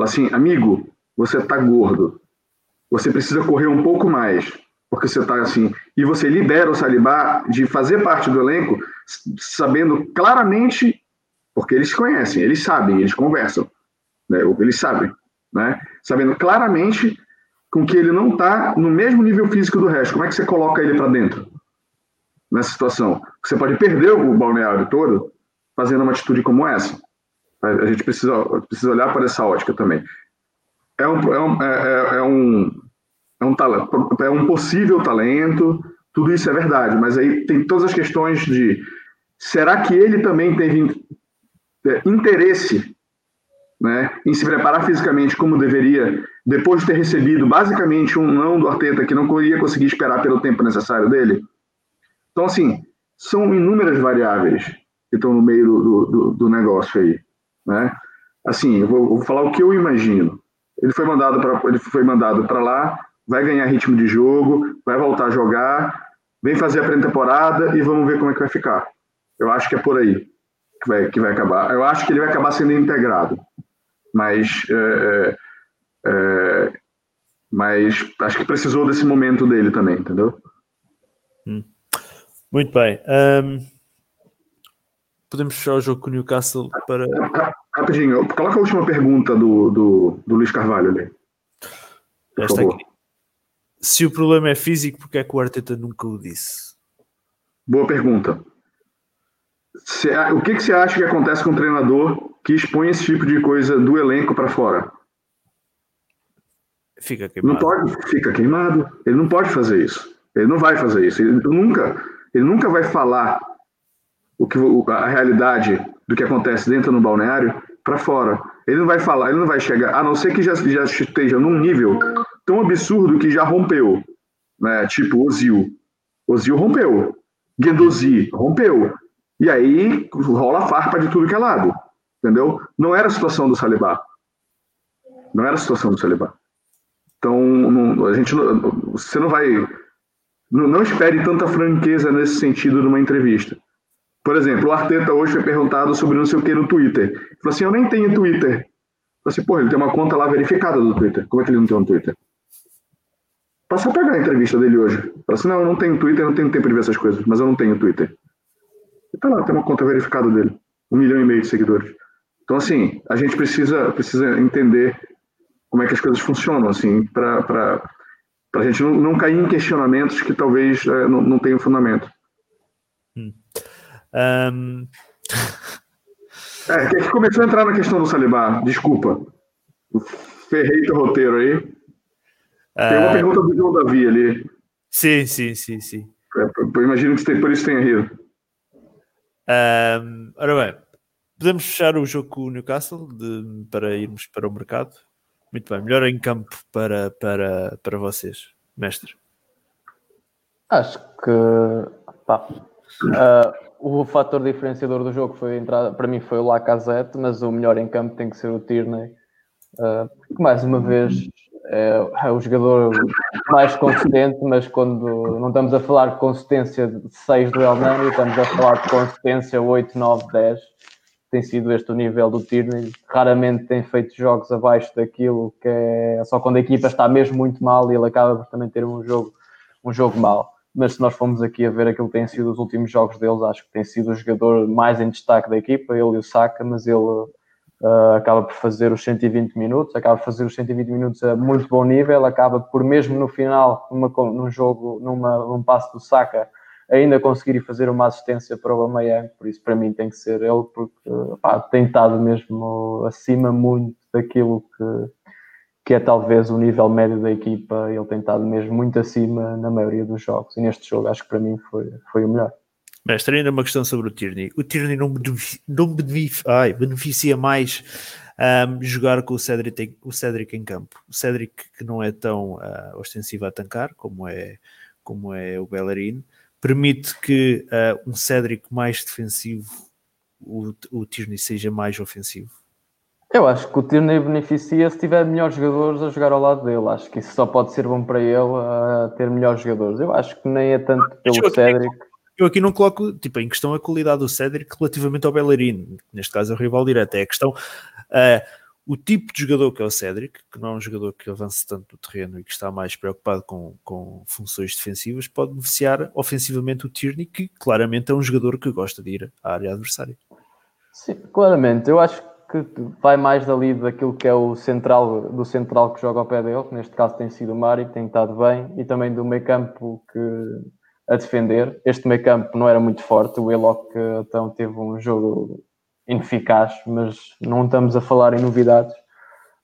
Speaker 5: assim, amigo, você está gordo, você precisa correr um pouco mais, porque você está assim, e você libera o Salibá de fazer parte do elenco, sabendo claramente, porque eles conhecem, eles sabem, eles conversam, né, eles sabem, né, sabendo claramente com que ele não está no mesmo nível físico do resto. Como é que você coloca ele para dentro? nessa situação. Você pode perder o balneário todo fazendo uma atitude como essa. A gente precisa, precisa olhar para essa ótica também. É um, é um, é, é, é um, é um, é um possível talento, tudo isso é verdade, mas aí tem todas as questões de será que ele também teve é, interesse né, em se preparar fisicamente como deveria, depois de ter recebido basicamente um não do Arteta que não iria conseguir esperar pelo tempo necessário dele? Então, assim, são inúmeras variáveis que estão no meio do, do, do negócio aí, né? Assim, eu vou, vou, falar o que eu imagino. Ele foi mandado para ele foi mandado para lá, vai ganhar ritmo de jogo, vai voltar a jogar, vem fazer a pré-temporada e vamos ver como é que vai ficar. Eu acho que é por aí que vai, que vai acabar. Eu acho que ele vai acabar sendo integrado, mas é, é, é mas acho que precisou desse momento dele também, entendeu?
Speaker 3: Hum. Muito bem. Um, podemos fechar o jogo com o Newcastle para.
Speaker 5: Rapidinho, coloca a última pergunta do, do, do Luís Carvalho ali.
Speaker 3: Esta aqui. Se o problema é físico, porque é que o Arteta nunca o disse?
Speaker 5: Boa pergunta. Se, o que, que você acha que acontece com o treinador que expõe esse tipo de coisa do elenco para fora?
Speaker 3: Fica queimado.
Speaker 5: Não pode, fica queimado. Ele não pode fazer isso. Ele não vai fazer isso. Ele nunca ele nunca vai falar o que a realidade do que acontece dentro do balneário para fora. Ele não vai falar, ele não vai chegar, a não ser que já, já esteja num nível tão absurdo que já rompeu, né? Tipo Ozil. Ozil rompeu. Guendouzi rompeu. E aí rola farpa de tudo que é lado. Entendeu? Não era a situação do Salibá. Não era a situação do Salibá. Então, não, a gente não, você não vai não espere tanta franqueza nesse sentido numa entrevista. Por exemplo, o Arteta hoje foi perguntado sobre não sei o que no Twitter. Ele falou assim: Eu nem tenho Twitter. Eu falei assim: Pô, ele tem uma conta lá verificada do Twitter. Como é que ele não tem um Twitter? Passa a pegar a entrevista dele hoje. Fala assim, não, eu não tenho Twitter, eu não tenho tempo de ver essas coisas, mas eu não tenho Twitter. Tá lá, tem uma conta verificada dele. Um milhão e meio de seguidores. Então, assim, a gente precisa, precisa entender como é que as coisas funcionam, assim, para a gente não, não, cair em questionamentos que talvez é, não, não tenham fundamento.
Speaker 3: Hum. Um...
Speaker 5: é, que começou a entrar na questão do Salibá, desculpa. Ferrei teu roteiro aí. Tem uma uh... pergunta do João Davi ali.
Speaker 3: Sim, sim, sim, sim.
Speaker 5: É, imagino que por isso tenha rido.
Speaker 3: Um, ora bem, podemos fechar o jogo com o Newcastle de, para irmos para o mercado. Muito bem, melhor em campo para, para, para vocês, mestre.
Speaker 4: Acho que pá, uh, o fator diferenciador do jogo foi entrada, para mim foi o Lacazette, mas o melhor em campo tem que ser o Tierney, uh, que mais uma vez é, é, o jogador mais consistente, mas quando não estamos a falar de consistência de 6 do El estamos a falar de consistência 8, 9, 10 tem sido este o nível do Tierney. Raramente tem feito jogos abaixo daquilo que é só quando a equipa está mesmo muito mal e ele acaba por também ter um jogo, um jogo mal. Mas se nós formos aqui a ver aquilo que tem sido os últimos jogos deles, acho que tem sido o jogador mais em destaque da equipa, ele e o Saka, mas ele uh, acaba por fazer os 120 minutos, acaba por fazer os 120 minutos a muito bom nível, acaba por mesmo no final, numa, num jogo, numa, num passo do Saka, ainda conseguir fazer uma assistência para o Amayang, por isso para mim tem que ser ele, porque pá, tem estado mesmo acima muito daquilo que, que é talvez o nível médio da equipa, ele tem estado mesmo muito acima na maioria dos jogos, e neste jogo acho que para mim foi, foi o melhor.
Speaker 3: Mestre, ainda uma questão sobre o Tierney. O Tierney não, beneficia, não beneficia, ai, beneficia mais um, jogar com o Cedric, o Cedric em campo. O Cedric que não é tão uh, ostensivo a tancar como é, como é o Bellerin, permite que uh, um Cédric mais defensivo, o, o Tierney seja mais ofensivo?
Speaker 4: Eu acho que o Tierney beneficia se tiver melhores jogadores a jogar ao lado dele. Acho que isso só pode ser bom para ele uh, ter melhores jogadores. Eu acho que nem é tanto pelo Cédric.
Speaker 3: Eu aqui não coloco tipo, em questão a qualidade do Cédric relativamente ao Bellerin, neste caso é o rival direto. É a questão. Uh, o tipo de jogador que é o Cédric, que não é um jogador que avance tanto no terreno e que está mais preocupado com, com funções defensivas, pode beneficiar ofensivamente o Tierney, que claramente é um jogador que gosta de ir à área adversária.
Speaker 4: Sim, claramente. Eu acho que vai mais dali daquilo que é o central, do central que joga ao pé dele, que neste caso tem sido o Mário, que tem estado bem, e também do meio campo que a defender. Este meio campo não era muito forte, o Eloc então teve um jogo ineficaz, mas não estamos a falar em novidades.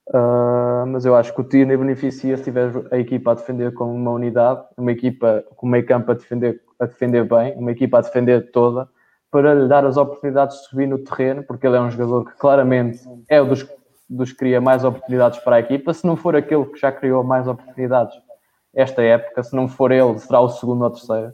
Speaker 4: Uh, mas eu acho que o Tierney beneficia se tiver a equipa a defender como uma unidade, uma equipa com meio campo a defender, a defender bem, uma equipa a defender toda, para lhe dar as oportunidades de subir no terreno, porque ele é um jogador que claramente é o dos, dos que cria mais oportunidades para a equipa. Se não for aquele que já criou mais oportunidades esta época, se não for ele, será o segundo ou terceiro,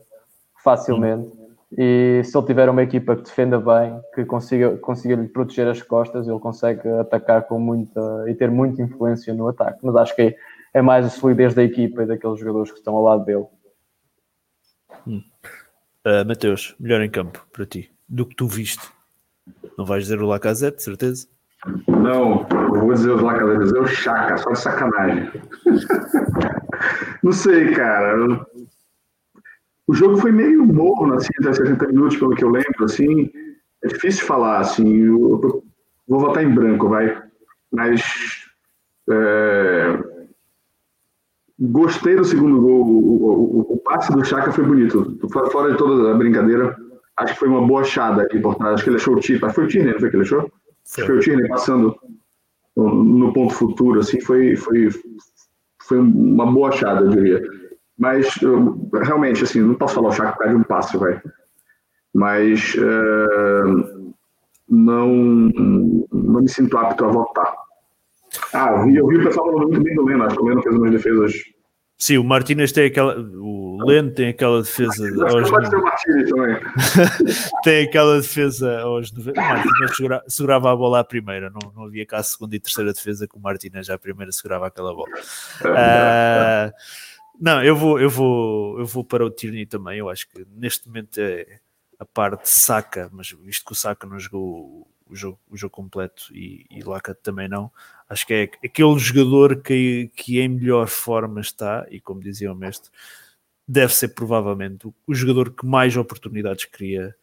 Speaker 4: facilmente. E se ele tiver uma equipa que defenda bem, que consiga, consiga lhe proteger as costas, ele consegue atacar com muita e ter muita influência no ataque. Mas acho que é, é mais a solidez da equipa e daqueles jogadores que estão ao lado dele.
Speaker 3: Hum. Uh, Mateus, melhor em campo para ti, do que tu viste. Não vais dizer o Lacazette, certeza?
Speaker 5: Não, eu vou dizer o Lacazette, vou dizer o Chaka, só de sacanagem. Não sei, cara. O jogo foi meio morno, assim, até 60 minutos, pelo que eu lembro, assim. É difícil falar, assim. Eu, vou votar em branco, vai. Mas. É, gostei do segundo gol. O, o, o, passe do Chaka foi bonito. Fora de toda a brincadeira, acho que foi uma boa achada aqui por trás. Acho que ele achou o Tierney. Foi o Tierney, não foi que ele achou? Foi, foi o Tierney passando no ponto futuro, assim. Foi, foi, foi uma boa achada, eu diria. Mas, eu, realmente, assim, não posso falar o Chaco perde um passe, vai. Mas uh, não, não me sinto apto a votar. Ah, eu vi, eu vi o pessoal falando muito bem do Leno, acho que o Leno fez umas defesas.
Speaker 3: Sim, o Martínez tem aquela. O Leno tem aquela defesa.
Speaker 5: Aos...
Speaker 3: Tem aquela defesa aos 90. O Martínez segura, segurava a bola à primeira, não, não havia cá a segunda e terceira defesa que o Martínez já à primeira segurava aquela bola. Uh, não, eu vou, eu vou, eu vou para o Tierney também. Eu acho que neste momento é a parte saca, mas visto que o Saka não jogou o jogo, o jogo completo e, e Laca também não, Acho que é aquele jogador que, que em melhor forma está, e como dizia o mestre, deve ser provavelmente o, jogador que mais oportunidades cria,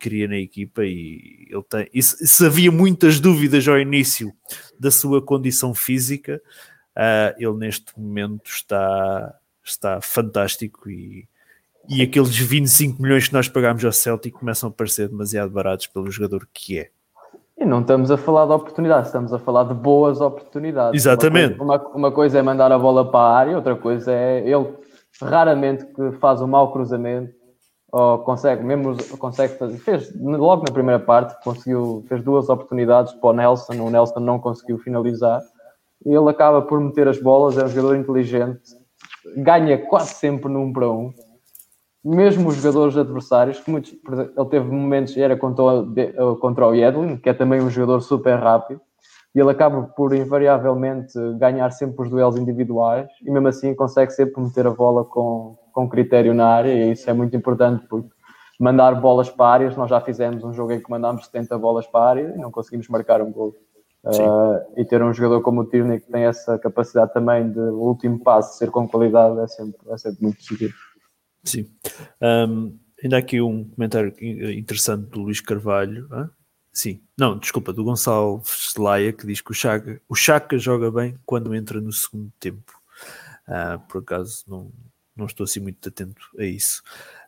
Speaker 3: cria na equipa e ele tem. E se, se havia muitas dúvidas ao início da sua condição física, uh, ele neste momento está, está fantástico e, e aqueles 25 milhões que nós pagámos ao Celtic começam a parecer demasiado baratos pelo jogador que é.
Speaker 4: E não estamos a falar de oportunidades, estamos a falar de boas oportunidades.
Speaker 3: Exatamente.
Speaker 4: Uma coisa, uma, uma coisa é mandar a bola para a área, outra coisa é ele raramente que faz um mau cruzamento ou consegue, mesmo consegue fazer, fez logo na primeira parte, conseguiu, fez duas oportunidades para o Nelson, o Nelson não conseguiu finalizar, ele acaba por meter as bolas, é um jogador inteligente, ganha quase sempre 1 para 1, mesmo os jogadores adversários, que muitos, ele teve momentos, era contra o, contra o Yedlin, que é também um jogador super rápido, e ele acaba por invariavelmente ganhar sempre os duelos individuais e mesmo assim consegue sempre meter a bola com, com critério na área e isso é muito importante porque mandar bolas para áreas, nós já fizemos um jogo em que mandámos 70 bolas para a área e não conseguimos marcar um gol. Uh, e ter um jogador como o Tierney que tem essa capacidade também de o último passo ser com qualidade é sempre, é sempre muito positivo.
Speaker 3: Sim. Um, ainda há aqui um comentário interessante do Luís Carvalho. Hein? Sim, não, desculpa, do Gonçalo Laia que diz que o Chaka, o Chaka joga bem quando entra no segundo tempo. Uh, por acaso não, não estou assim muito atento a isso.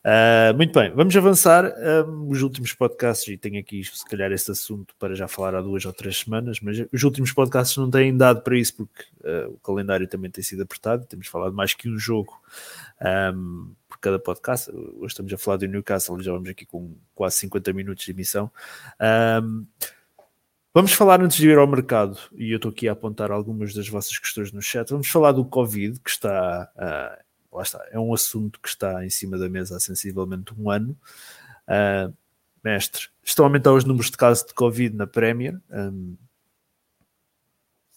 Speaker 3: Uh, muito bem, vamos avançar. Um, os últimos podcasts, e tenho aqui se calhar este assunto para já falar há duas ou três semanas, mas os últimos podcasts não têm dado para isso porque uh, o calendário também tem sido apertado. Temos falado mais que um jogo um, por cada podcast. Hoje estamos a falar do Newcastle, já vamos aqui com quase 50 minutos de emissão. Um, Vamos falar antes de ir ao mercado, e eu estou aqui a apontar algumas das vossas questões no chat. Vamos falar do Covid, que está uh, lá está, é um assunto que está em cima da mesa há sensivelmente um ano. Uh, mestre, estão a aumentar os números de casos de Covid na Premier. Um,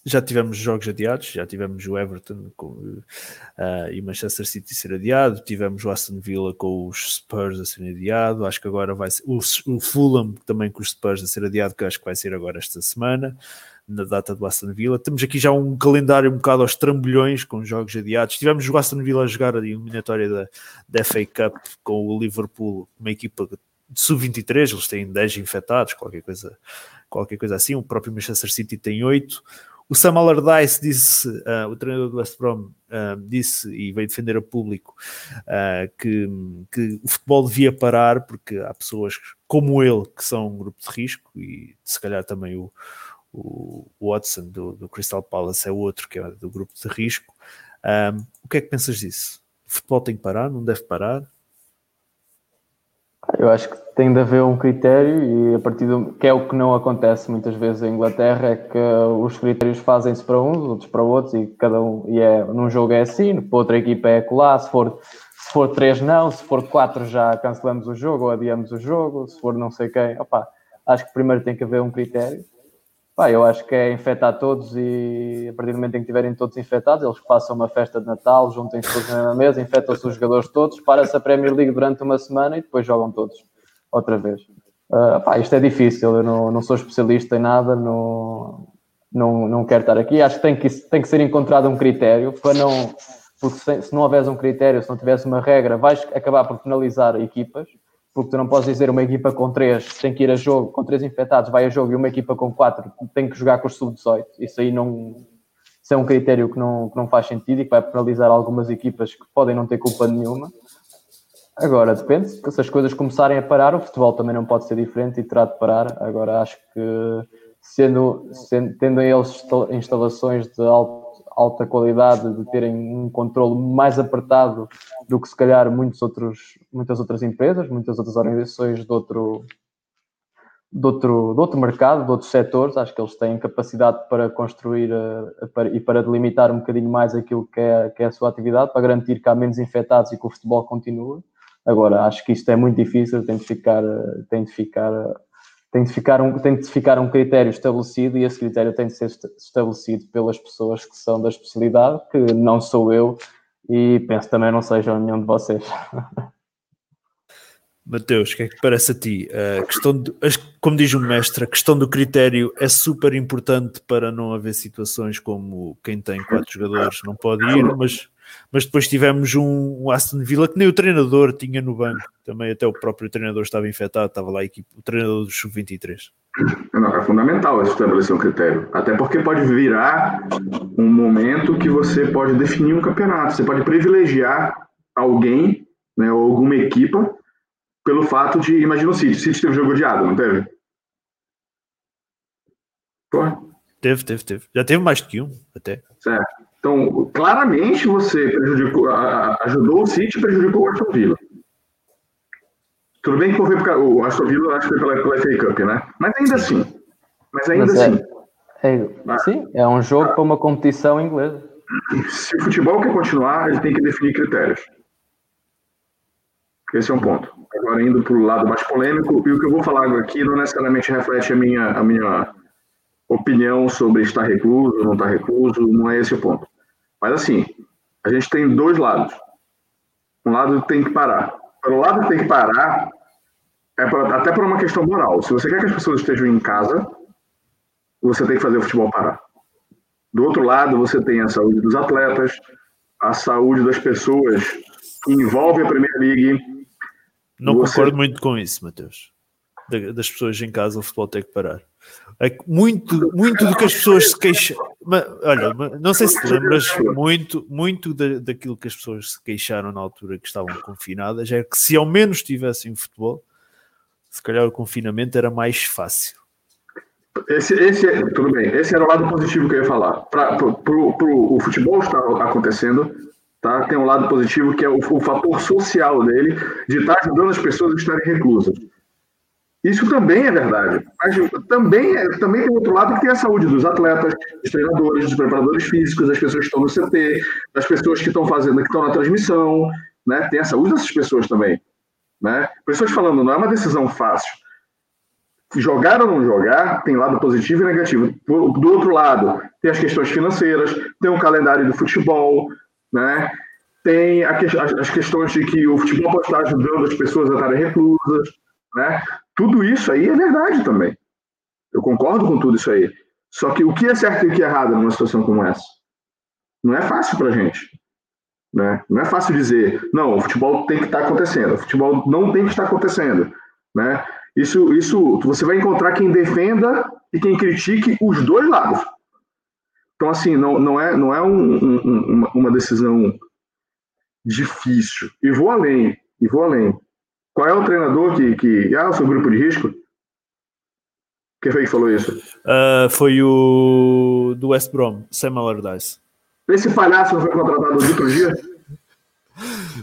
Speaker 3: já tivemos jogos adiados, já tivemos o Everton com, uh, e o Manchester City ser adiado, tivemos o Aston Villa com os Spurs a ser adiado, acho que agora vai ser o, o Fulham também com os Spurs a ser adiado, que acho que vai ser agora esta semana na data do Aston Villa. Temos aqui já um calendário um bocado aos trambolhões, com jogos adiados. Tivemos o Aston Villa a jogar a eliminatória da, da FA Cup com o Liverpool, uma equipa de sub-23, eles têm 10 infectados, qualquer coisa, qualquer coisa assim. O próprio Manchester City tem 8. O Sam Allardyce disse, uh, o treinador do West Brom, uh, disse e veio defender a público uh, que, que o futebol devia parar porque há pessoas como ele que são um grupo de risco e se calhar também o, o Watson do, do, Crystal Palace é outro que é do grupo de risco. Um, o que é que pensas disso? O futebol tem que parar? Não deve parar?
Speaker 4: Eu acho que tem de haver um critério e a partir do que é o que não acontece muitas vezes em Inglaterra é que os critérios fazem-se para uns, outros para outros e cada um e é num jogo é assim, para outra equipa é colar, se for se for três não, se for quatro já cancelamos o jogo ou adiamos o jogo, se for não sei quem, opa, acho que primeiro tem que haver um critério Pá, eu acho que é infectar todos e a partir do momento em que estiverem todos infectados, eles façam uma festa de Natal, juntem-se todos na mesa, infectam-se os jogadores todos, para-se a Premier League durante uma semana e depois jogam todos outra vez. Uh, pá, isto é difícil, eu não, não sou especialista em nada, não, não, não quero estar aqui. Acho que tem que, tem que ser encontrado um critério para não. Porque se, se não houvesse um critério, se não tivesse uma regra, vais acabar por penalizar equipas porque tu não podes dizer uma equipa com três tem que ir a jogo, com três infectados, vai a jogo e uma equipa com quatro tem que jogar com os sub-18. Isso aí não. Isso é um critério que não, que não faz sentido e que vai penalizar algumas equipas que podem não ter culpa nenhuma. Agora, depende, se as coisas começarem a parar, o futebol também não pode ser diferente e terá de parar. Agora, acho que sendo, sendo tendo eles instalações de alto alta qualidade, de terem um controle mais apertado do que se calhar muitos outros, muitas outras empresas, muitas outras organizações de outro, de outro, de outro mercado, de outros setores. Acho que eles têm capacidade para construir uh, para, e para delimitar um bocadinho mais aquilo que é, que é a sua atividade, para garantir que há menos infectados e que o futebol continua. Agora, acho que isto é muito difícil, tem de ficar, eh, tem de ficar tem de, ficar um, tem de ficar um critério estabelecido e esse critério tem de ser estabelecido pelas pessoas que são da especialidade, que não sou eu e penso também não seja nenhum de vocês.
Speaker 3: Mateus, o que é que parece a ti? A questão de, como diz o mestre, a questão do critério é super importante para não haver situações como quem tem quatro jogadores não pode ir, mas, mas depois tivemos um, um Aston Villa que nem o treinador tinha no banco, também até o próprio treinador estava infectado, estava lá a equipe, o treinador do Sub-23.
Speaker 5: Não, é fundamental estabelecer um critério, até porque pode virar um momento que você pode definir um campeonato, você pode privilegiar alguém, né, ou alguma equipa pelo fato de, imagina o City, o City teve jogo odiado, não teve?
Speaker 3: Pô. Teve, teve, teve. Já teve mais que um, até.
Speaker 5: Certo. Então, claramente você prejudicou, ajudou o City e prejudicou o Aston Villa. Tudo bem que foi porque o Aston Villa acho que foi pela, pela FA Cup, né? Mas ainda sim. Mas ainda
Speaker 4: Mas
Speaker 5: é, assim.
Speaker 4: É, ah. sim, é um jogo para uma competição inglesa.
Speaker 5: Se o futebol quer continuar, ele tem que definir critérios. Esse é um ponto. Agora, indo para o lado mais polêmico, e o que eu vou falar aqui não necessariamente reflete a minha, a minha opinião sobre estar recluso, não estar recluso, não é esse o ponto. Mas, assim, a gente tem dois lados. Um lado tem que parar. Pelo lado que tem que parar, é pra, até por uma questão moral. Se você quer que as pessoas estejam em casa, você tem que fazer o futebol parar. Do outro lado, você tem a saúde dos atletas, a saúde das pessoas que envolve a Premier League,
Speaker 3: não Você... concordo muito com isso, Matheus. Das pessoas em casa, o futebol tem que parar. É muito, muito do que as pessoas se queixam. Olha, não sei se te lembras, muito, muito da, daquilo que as pessoas se queixaram na altura que estavam confinadas é que se ao menos tivessem futebol, se calhar o confinamento era mais fácil.
Speaker 5: Esse, esse, tudo bem, esse era o lado positivo que eu ia falar. Para o futebol estar acontecendo, Tá? Tem um lado positivo que é o, o fator social dele, de estar ajudando as pessoas a estarem reclusas. Isso também é verdade. Mas também, também tem outro lado que tem a saúde dos atletas, dos treinadores, dos preparadores físicos, das pessoas que estão no CT, das pessoas que estão fazendo, que estão na transmissão. Né? Tem a saúde dessas pessoas também. Né? Pessoas falando, não é uma decisão fácil. Jogar ou não jogar tem lado positivo e negativo. Do outro lado, tem as questões financeiras, tem o calendário do futebol, né? Tem que, as, as, questões de que o futebol pode estar ajudando as pessoas a estarem reclusas, né? Tudo isso aí é verdade também. Eu concordo com tudo isso aí. Só que o que é certo e o que é errado numa situação como essa? Não é fácil para gente. Né? Não é fácil dizer, não, o futebol tem que estar acontecendo, o futebol não tem que estar acontecendo. Né? Isso, isso você vai encontrar quem defenda e quem critique os dois lados. Então, assim, não, não é, não é um, um, uma decisão difícil. E vou além, e vou além. Qual é o treinador que. que ah, o seu grupo de risco? Quem foi que falou isso?
Speaker 3: Uh, foi o do West Brom, Sam Allardyce.
Speaker 5: Esse palhaço não foi contratado outro dia?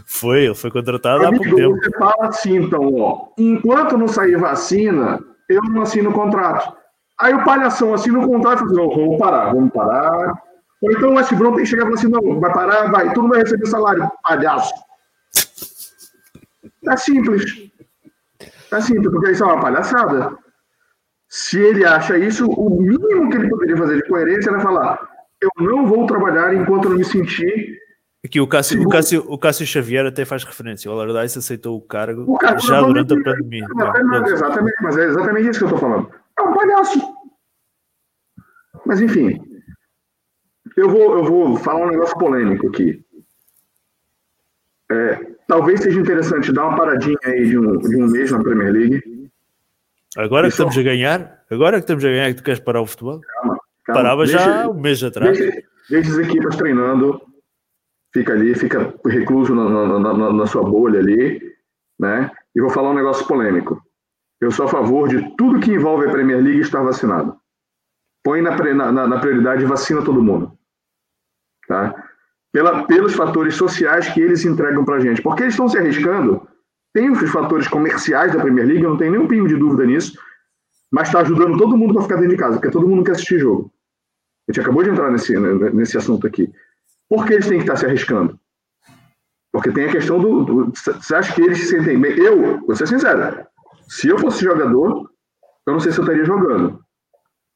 Speaker 3: Foi, ele foi contratado Amigo, há pouco tempo.
Speaker 5: Você fala assim, então, ó, enquanto não sair vacina, eu não assino o contrato. Aí o palhação assim no contrato falou assim, não, vamos parar, vamos parar. Ou então o West Brom tem que chegar e falar assim, não, vai parar, vai, tu não vai receber salário, palhaço. É simples. É simples, porque isso é uma palhaçada. Se ele acha isso, o mínimo que ele poderia fazer de coerência era falar: eu não vou trabalhar enquanto não me sentir.
Speaker 3: Aqui o Cássio, o, Cássio, o Cássio Xavier até faz referência. O Allardyce aceitou o cargo o já durante a pandemia.
Speaker 5: Exatamente, exatamente, mas é exatamente isso que eu estou falando. É um palhaço. Mas, enfim, eu vou, eu vou falar um negócio polêmico aqui. É, talvez seja interessante dar uma paradinha aí de um, de um mês na Premier League.
Speaker 3: Agora que estamos a ganhar, agora que estamos a ganhar, que tu queres parar o futebol? Calma, calma. Parava deixa, já um mês atrás.
Speaker 5: Deixa, deixa as equipas treinando, fica ali, fica recluso na, na, na, na sua bolha ali, né? E vou falar um negócio polêmico. Eu sou a favor de tudo que envolve a Premier League estar vacinado. Põe na, na, na prioridade vacina todo mundo. Tá? Pela, pelos fatores sociais que eles entregam para a gente. Porque eles estão se arriscando. Tem os fatores comerciais da Premier League, eu não tenho nenhum pingo de dúvida nisso. Mas está ajudando todo mundo para ficar dentro de casa, porque todo mundo quer assistir jogo. A gente acabou de entrar nesse, nesse assunto aqui. Por que eles têm que estar se arriscando? Porque tem a questão do. do você acha que eles se sentem bem? Eu, vou ser sincero, se eu fosse jogador, eu não sei se eu estaria jogando.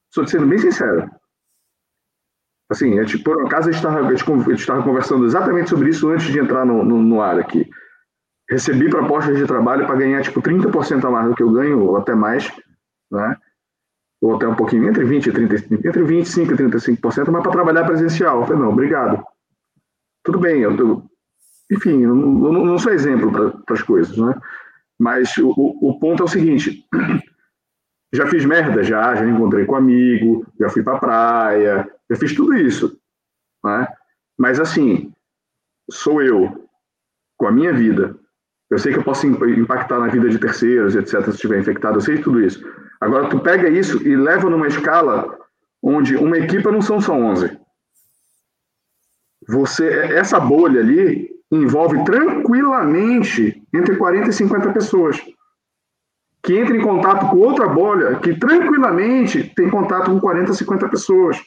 Speaker 5: Estou sendo bem sincero. Assim, é tipo, por um acaso a gente estava conversando exatamente sobre isso antes de entrar no, no, no ar aqui. recebi propostas de trabalho para ganhar tipo 30% a mais do que eu ganho, ou até mais, né? Ou até um pouquinho, entre 20 e 35, entre 25 e 35%, mas para trabalhar presencial. Eu falei, não, obrigado. Tudo bem, eu, eu enfim, eu não, eu não sou exemplo para as coisas, né? Mas o, o ponto é o seguinte: já fiz merda, já, já encontrei com amigo, já fui para praia, já fiz tudo isso, né? Mas assim, sou eu, com a minha vida. Eu sei que eu posso impactar na vida de terceiros, etc., se estiver infectado, eu sei tudo isso. Agora, tu pega isso e leva numa escala onde uma equipa não são só 11. Você, essa bolha ali envolve tranquilamente entre 40 e 50 pessoas que entra em contato com outra bolha que tranquilamente tem contato com 40, 50 pessoas.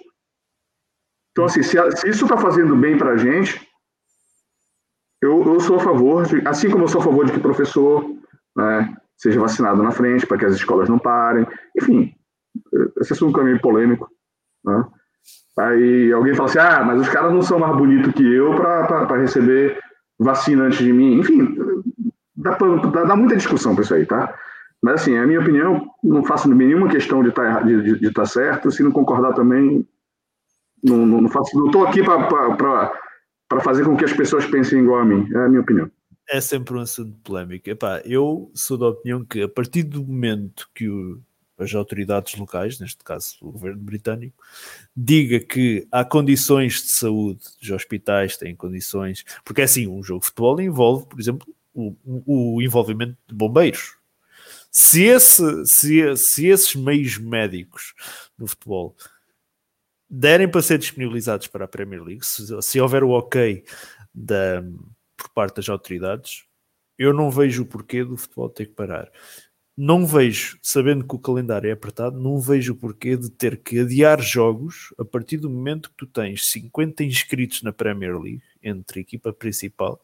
Speaker 5: Então, assim, se, se isso está fazendo bem para a gente, eu, eu, sou a favor, de, assim como eu sou a favor de que professor né, seja vacinado na frente, para que as escolas não parem. Enfim, esse assunto é meio polêmico. Né? Aí alguém fala assim: ah, mas os caras não são mais bonitos que eu para receber vacina antes de mim. Enfim, dá, dá, dá muita discussão para isso aí, tá? Mas, assim, a minha opinião, não faço nenhuma questão de estar tá, de, de, tá certo. Se não concordar também, não, não, não faço. Não estou aqui para fazer com que as pessoas pensem igual a mim. É a minha opinião.
Speaker 3: É sempre um assunto polémico. Epá, eu sou da opinião que, a partir do momento que o, as autoridades locais, neste caso o governo britânico, diga que há condições de saúde dos hospitais, têm condições, porque é assim, um jogo de futebol envolve, por exemplo, o, o envolvimento de bombeiros, se, esse, se, se esses meios médicos no futebol derem para ser disponibilizados para a Premier League, se, se houver o ok da, por parte das autoridades, eu não vejo o porquê do futebol ter que parar. Não vejo, sabendo que o calendário é apertado, não vejo o porquê de ter que adiar jogos a partir do momento que tu tens 50 inscritos na Premier League, entre equipa principal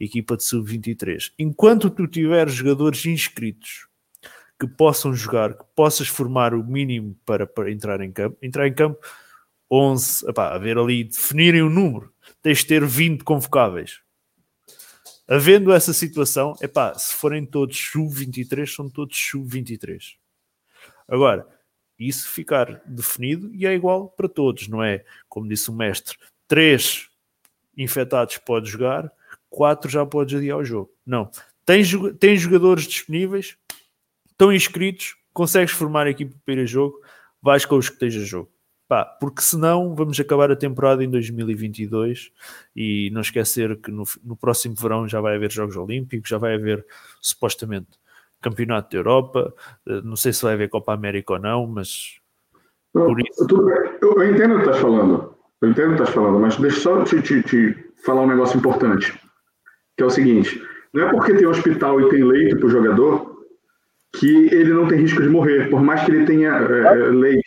Speaker 3: e equipa de sub-23. Enquanto tu tiveres jogadores inscritos que possam jogar, que possas formar o mínimo para, para entrar em campo. Entrar em campo, 11, epá, haver ali, definirem o número, tens de ter 20 convocáveis. Havendo essa situação, epá, se forem todos sub-23, são todos sub-23. Agora, isso ficar definido e é igual para todos, não é? Como disse o mestre, três infectados pode jogar, quatro já pode adiar o jogo. Não. Tem jogadores disponíveis, estão inscritos, consegues formar a equipe para ir a jogo, vais com os que esteja jogo. Pá, porque senão vamos acabar a temporada em 2022 e não esquecer que no, no próximo verão já vai haver Jogos Olímpicos, já vai haver supostamente Campeonato da Europa, eh, não sei se vai haver Copa América ou não, mas
Speaker 5: por isso... Eu, eu, entendo o que estás falando, eu entendo o que estás falando, mas deixa só te, te, te falar um negócio importante, que é o seguinte, não é porque tem hospital e tem leito para o jogador que ele não tem risco de morrer, por mais que ele tenha é, lei.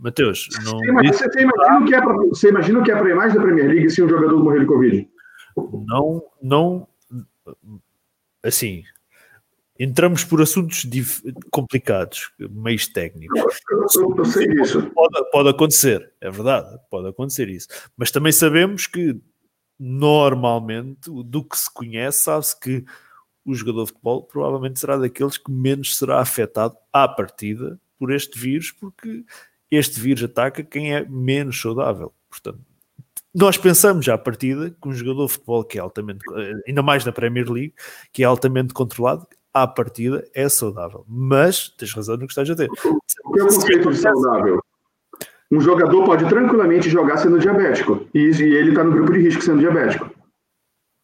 Speaker 3: Matheus, não...
Speaker 5: você, imagina, você, imagina que é pra, você imagina o que é para mais da Premier League se um jogador morrer de Covid?
Speaker 3: Não, não, assim, entramos por assuntos complicados, meios técnicos.
Speaker 5: Eu, eu, sei disso.
Speaker 3: Pode, pode acontecer, é verdade, pode acontecer isso. Mas também sabemos que normalmente, do que se conhece, sabe-se que o jogador de futebol provavelmente será daqueles que menos será afetado à partida por este vírus, porque este vírus ataca quem é menos saudável. Portanto, nós pensamos já à partida que um jogador de futebol que é altamente, ainda mais na Premier League, que é altamente controlado, à partida é saudável. Mas tens razão no que estás a dizer.
Speaker 5: O que é o conceito de saudável? Um jogador pode tranquilamente jogar sendo diabético. E, ele está no grupo de risco sendo diabético.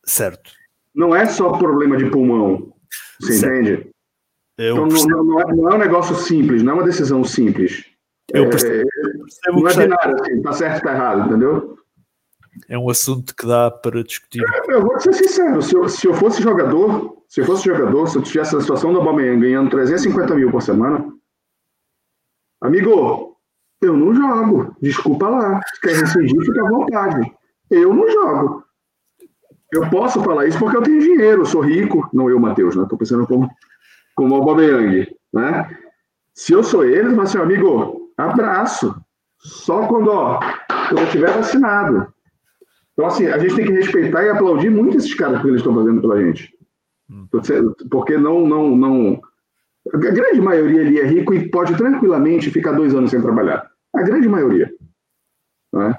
Speaker 3: Certo
Speaker 5: não é só problema de pulmão. Você certo. entende? Eu então não, não, é, não, é, um negócio simples, não é uma decisão simples. Eu percebo, é, percebo não é binário assim, tá certo, tá errado, entendeu?
Speaker 3: É um assunto que dá para discutir.
Speaker 5: Eu, eu vou ser sincero, se eu, se eu fosse jogador, se eu fosse jogador, se eu tivesse a situação do Aubameyang ganhando 350 mil por semana, amigo, eu não jogo. Desculpa lá. Se quer rescindir, fica à vontade. Eu não jogo. Eu posso falar isso porque eu tenho dinheiro, eu sou rico, não eu, Matheus, né? Estou pensando como, como o Aubameyang, né? Se eu sou ele, eu falo assim, amigo, abraço. Só quando, ó, quando eu estiver vacinado. Então, assim, a gente tem que respeitar e aplaudir muito esses caras que eles estão fazendo pela gente. Hum. Porque não, não, não. A grande maioria ali é rico e pode tranquilamente ficar dois anos sem trabalhar. A grande maioria. Não é?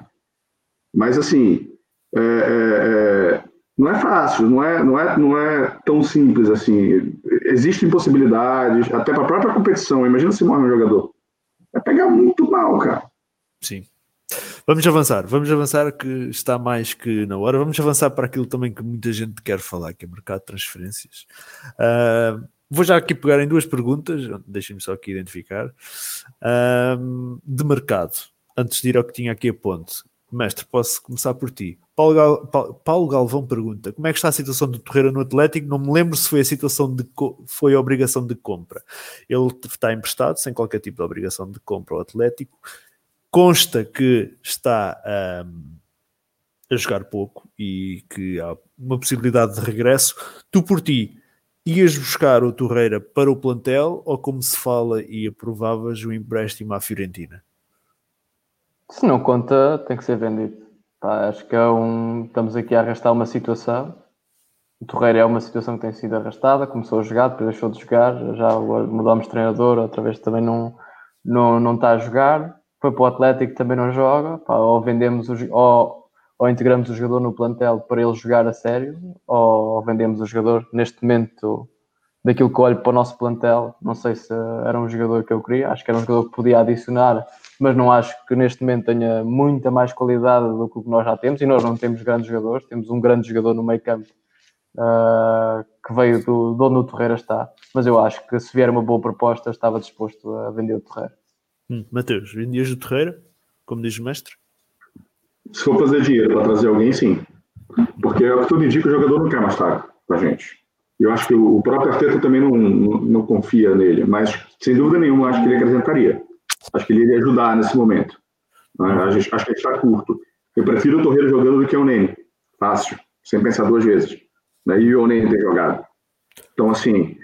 Speaker 5: Mas, assim, é, é, é não é fácil, não é, não, é, não é tão simples assim. Existem possibilidades, até para a própria competição. Imagina se morre um jogador. Vai pegar muito mal, cara.
Speaker 3: Sim. Vamos avançar, vamos avançar que está mais que na hora. Vamos avançar para aquilo também que muita gente quer falar, que é mercado de transferências. Uh, vou já aqui pegar em duas perguntas, deixem-me só aqui identificar. Uh, de mercado, antes de ir ao que tinha aqui a ponte. Mestre, posso começar por ti. Paulo, Gal, Paulo, Galvão pergunta: como é que está a situação do Torreira no Atlético? Não me lembro se foi a situação de foi a obrigação de compra. Ele está emprestado sem qualquer tipo de obrigação de compra ao Atlético consta que está um, a jogar pouco e que há uma possibilidade de regresso. Tu, por ti, ias buscar o Torreira para o plantel ou, como se fala e aprovavas, o empréstimo à Fiorentina?
Speaker 4: Se não conta, tem que ser vendido. Pá, acho que é um. Estamos aqui a arrastar uma situação. O Torreira é uma situação que tem sido arrastada. Começou a jogar, depois deixou de jogar. Já mudámos de treinador, outra vez também não, não, não está a jogar foi para o Atlético também não joga, pá, ou vendemos ou, ou integramos o jogador no plantel para ele jogar a sério, ou, ou vendemos o jogador neste momento daquilo que olho para o nosso plantel, não sei se era um jogador que eu queria, acho que era um jogador que podia adicionar, mas não acho que neste momento tenha muita mais qualidade do que o que nós já temos, e nós não temos grandes jogadores, temos um grande jogador no meio campo uh, que veio do, de onde o Torreira está, mas eu acho que se vier uma boa proposta estava disposto a vender o Torreira.
Speaker 3: Hum, Mateus, vendias do Terreira, como diz o mestre?
Speaker 5: Se for fazer dinheiro para trazer alguém, sim. Porque é o que tudo indica, o jogador não quer mais estar com a gente. Eu acho que o próprio Arteta também não, não, não, confia nele, mas sem dúvida nenhuma acho que ele acrescentaria. Acho que ele iria ajudar nesse momento. Né? Acho, acho que ele está curto. Eu prefiro o Torreira jogando do que o Nene. Fácil, sem pensar duas vezes. Né? E o Nene ter jogado. Então, assim,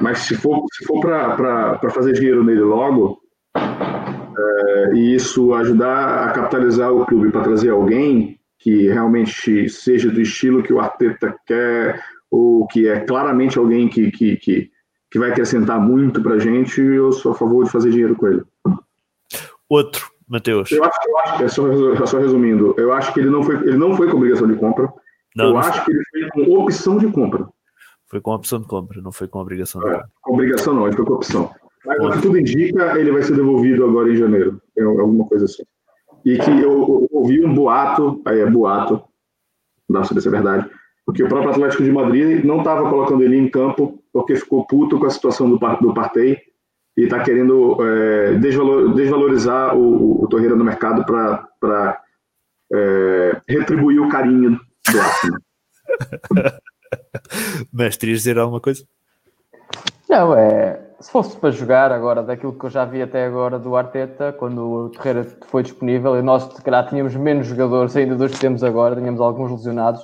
Speaker 5: mas se for, se for para fazer dinheiro nele logo, é, e isso ajudar a capitalizar o clube para trazer alguém que realmente seja do estilo que o Arteta quer, ou que é claramente alguém que, que, que, que vai acrescentar muito para a gente, eu sou a favor de fazer dinheiro com ele.
Speaker 3: Outro, Matheus.
Speaker 5: Eu acho, eu acho é só, só, resumindo, eu acho que ele não foi, ele não foi com obrigação de compra. Não, eu não acho foi. que ele foi com opção de compra.
Speaker 3: Foi com opção de compra, não foi com obrigação de
Speaker 5: é, compra. Com obrigação não, ele foi com opção. Mas que tudo indica, ele vai ser devolvido agora em janeiro. É alguma coisa assim. E que eu, ouvi um boato, aí é boato, não sei se é verdade, porque o próprio Atlético de Madrid não estava colocando ele em campo porque ficou puto com a situação do, do Partey e está querendo é, desvalor, desvalorizar o, o Torreira no mercado para é, retribuir o carinho do Arsenal.
Speaker 3: Mestre, dizer alguma coisa?
Speaker 4: Não, é se fosse para jogar agora, daquilo que eu já vi até agora do Arteta, quando o Terreira foi disponível, e nós se calhar tínhamos menos jogadores ainda dos que temos agora, tínhamos alguns lesionados,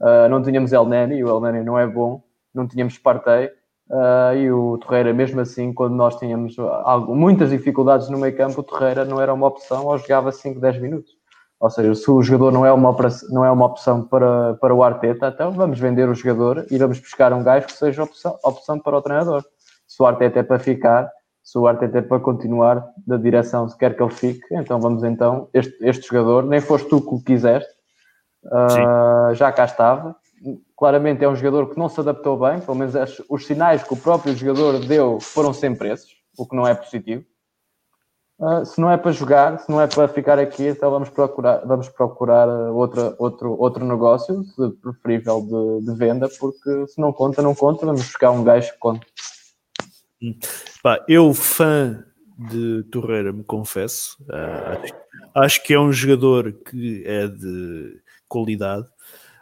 Speaker 4: uh, não tínhamos El Neni, o El Neni não é bom, não tínhamos Partey, uh, e o Terreira, mesmo assim, quando nós tínhamos algo, muitas dificuldades no meio campo, o Terreira não era uma opção ou jogava 5, 10 minutos. Ou seja, se o jogador não é uma, não é uma opção para, para o Arteta, então vamos vender o jogador e vamos buscar um gajo que seja opção, opção para o treinador. Se o Arteta é para ficar, se o Arteta é para continuar da direção, se quer que ele fique, então vamos então, este, este jogador, nem foste tu que o quiseste, uh, já cá estava, claramente é um jogador que não se adaptou bem, pelo menos os sinais que o próprio jogador deu foram sempre esses, o que não é positivo. Uh, se não é para jogar, se não é para ficar aqui, então vamos procurar, vamos procurar outra, outro, outro negócio, preferível de, de, venda, porque se não conta, não conta, vamos buscar um gajo que conta.
Speaker 3: Pá, eu, fã de Torreira, me confesso, uh, acho, acho, que é um jogador que é de qualidade,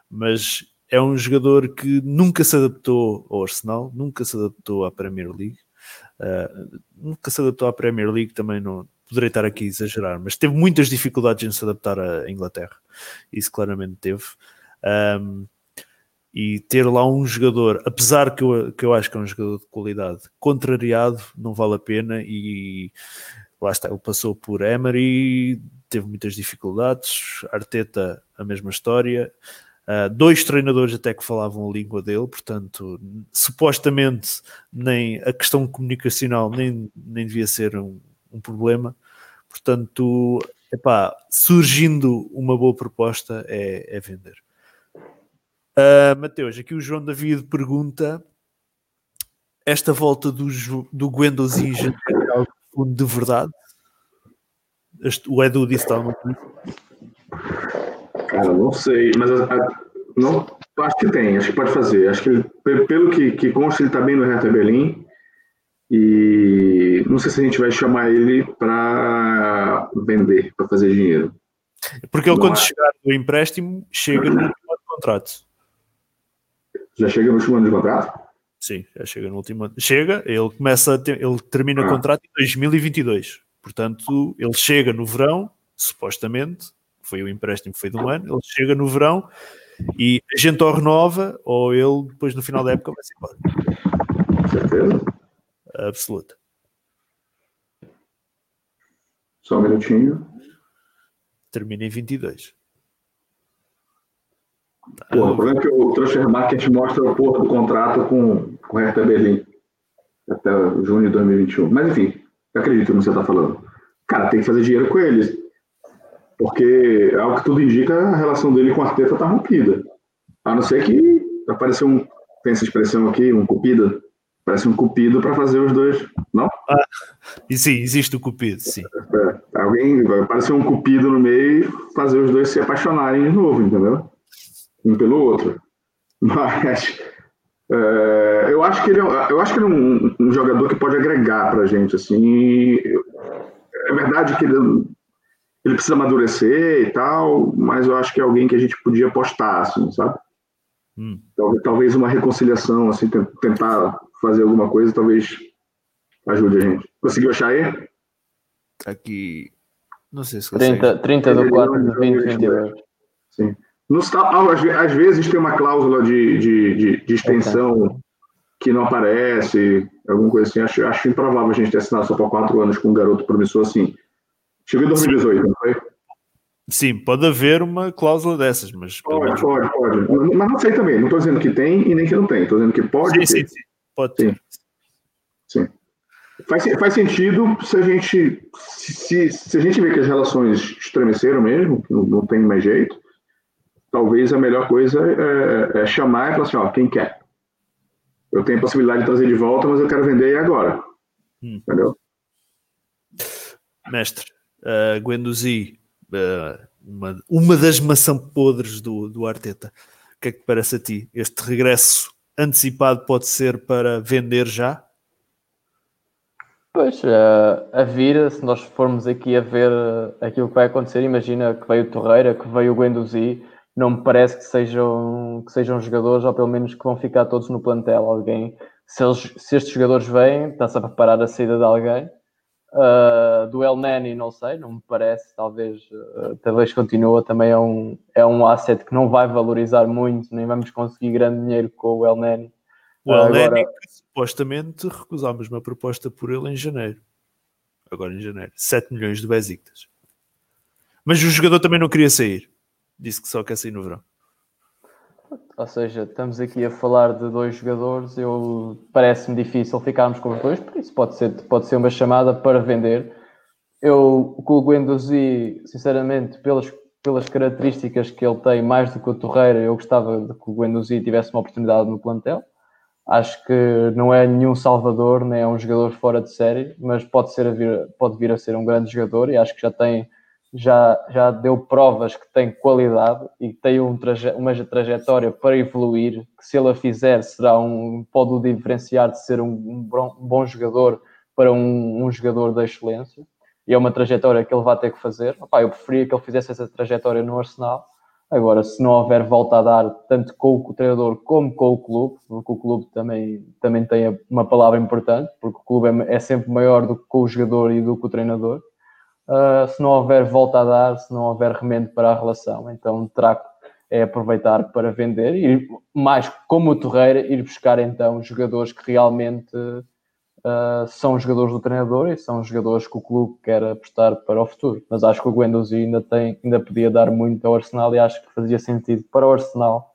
Speaker 3: mas é um jogador que nunca se adaptou ao Arsenal, nunca se adaptou à Premier League, uh, nunca se adaptou à Premier League, também não poderei estar aqui a exagerar, mas teve muitas dificuldades em se adaptar à Inglaterra, isso claramente teve. Um, e ter lá um jogador, apesar que eu, que eu acho que é um jogador de qualidade, contrariado, não vale a pena. E lá está, ele passou por Emery, teve muitas dificuldades. Arteta, a mesma história. Uh, dois treinadores até que falavam a língua dele, portanto, supostamente nem a questão comunicacional nem, nem devia ser um, um problema. Portanto, epá, surgindo uma boa proposta é, é vender. Uh, Mateus, aqui o João David pergunta: esta volta do, do Guendouzi é algo de verdade? Este, o Edu disse tal
Speaker 5: Cara, não sei, mas a, a, não, acho que tem, acho que pode fazer. Acho que ele, pelo que, que consta, ele está bem no Hertha Berlim. E não sei se a gente vai chamar ele para vender, para fazer dinheiro.
Speaker 3: Porque ele, não quando é. chegar no empréstimo, chega no último ano de contrato.
Speaker 5: Já chega no último ano de contrato?
Speaker 3: Sim, já chega no último ano. Chega, ele começa, ter, ele termina o ah. contrato em 2022. Portanto, ele chega no verão, supostamente, foi o empréstimo que foi de um ano, ele chega no verão e a gente ou renova ou ele depois no final da época vai ser embora.
Speaker 5: Certeza?
Speaker 3: Absoluta.
Speaker 5: Só um minutinho.
Speaker 3: Termina em 22.
Speaker 5: Porra, o problema é que o Transfer Market mostra a porra do contrato com, com o Hertha Berlim até junho de 2021. Mas enfim, acredito no que você está falando. Cara, tem que fazer dinheiro com eles. Porque, ao que tudo indica, a relação dele com a Arteta tá rompida. A não ser que apareceu um. Tem essa expressão aqui, um cupido. Parece um cupido para fazer os dois, não?
Speaker 3: Ah, e sim, existe o cupido, sim.
Speaker 5: É, alguém aparecer um cupido no meio fazer os dois se apaixonarem de novo, entendeu? Um pelo outro. Mas é, eu acho que ele, é, eu acho que ele é um, um jogador que pode agregar para a gente, assim. É verdade que ele ele precisa amadurecer e tal, mas eu acho que é alguém que a gente podia postar, assim, sabe? Hum. Talvez, uma reconciliação, assim, tentar fazer alguma coisa, talvez ajude a gente. Conseguiu achar aí?
Speaker 3: Tá aqui. Não sei se
Speaker 4: consegue. 30, 30 do 4 de 20, 22.
Speaker 5: Sim. Nos, às, vezes tem uma cláusula de, de, de, de extensão que não aparece, alguma coisa assim. Acho, acho improvável a gente ter assinado só por quatro anos com um garoto promissor assim. Chegou em 2018, Sim. não foi?
Speaker 3: Sim, pode haver uma cláusula dessas, mas.
Speaker 5: Pode, pode, pode. Mas não sei também. Não estou dizendo que tem e nem que não tem. Estou dizendo que pode.
Speaker 3: Sim, ter. sim, sim. Pode ter.
Speaker 5: Sim. sim. Faz, faz sentido se a gente se, se a gente vê que as relações estremeceram mesmo, não, não tem mais jeito, talvez a melhor coisa é, é chamar e falar assim, ó, quem quer? Eu tenho a possibilidade de trazer de volta, mas eu quero vender agora. Hum. Entendeu?
Speaker 3: Mestre, uh, Guendouzi, uh, uma, uma das maçãs podres do, do Arteta. O que é que te parece a ti? Este regresso antecipado pode ser para vender já?
Speaker 4: Pois, uh, a vir, se nós formos aqui a ver aquilo que vai acontecer, imagina que veio o Torreira, que veio o Guendouzi, não me parece que sejam, que sejam jogadores, ou pelo menos que vão ficar todos no plantel. Alguém, se, eles, se estes jogadores vêm, está-se a preparar a saída de alguém, Uh, do El Nani, não sei, não me parece. Talvez, uh, talvez continua. Também é um, é um asset que não vai valorizar muito, nem vamos conseguir grande dinheiro com o El Nani.
Speaker 3: O El uh, Nani, agora... supostamente recusámos uma proposta por ele em janeiro. Agora em janeiro, 7 milhões de Besiktas. Mas o jogador também não queria sair. Disse que só quer sair no verão.
Speaker 4: Ou seja, estamos aqui a falar de dois jogadores, eu parece-me difícil ficarmos com os dois, por isso pode ser, pode ser uma chamada para vender. Eu, com o Guendouzi, sinceramente, pelas, pelas características que ele tem, mais do que o Torreira, eu gostava de que o Guendouzi tivesse uma oportunidade no plantel. Acho que não é nenhum salvador, nem é um jogador fora de série, mas pode, ser vir, pode vir a ser um grande jogador e acho que já tem já, já deu provas que tem qualidade e que tem um traje, uma trajetória para evoluir, que se ele fizer será um, pode o diferenciar de ser um, um, bom, um bom, jogador para um, jogador da excelência e é uma trajetória que ele vai ter que fazer. Eu preferia que ele fizesse essa trajetória no Arsenal. Agora, se não houver volta a dar, tanto com o treinador como com o clube, porque o clube também, também tem uma palavra importante, porque o clube é, é sempre maior do que o jogador e do que o treinador uh, se não houver volta a dar, se não houver remendo para a relação. Então terá é aproveitar para vender e mais como o Torreira ir buscar então jogadores que realmente uh, são jogadores do treinador e são jogadores que o clube quer apostar para o futuro. Mas acho que o Guendouzi ainda, tem, ainda podia dar muito ao Arsenal e acho que fazia sentido para o Arsenal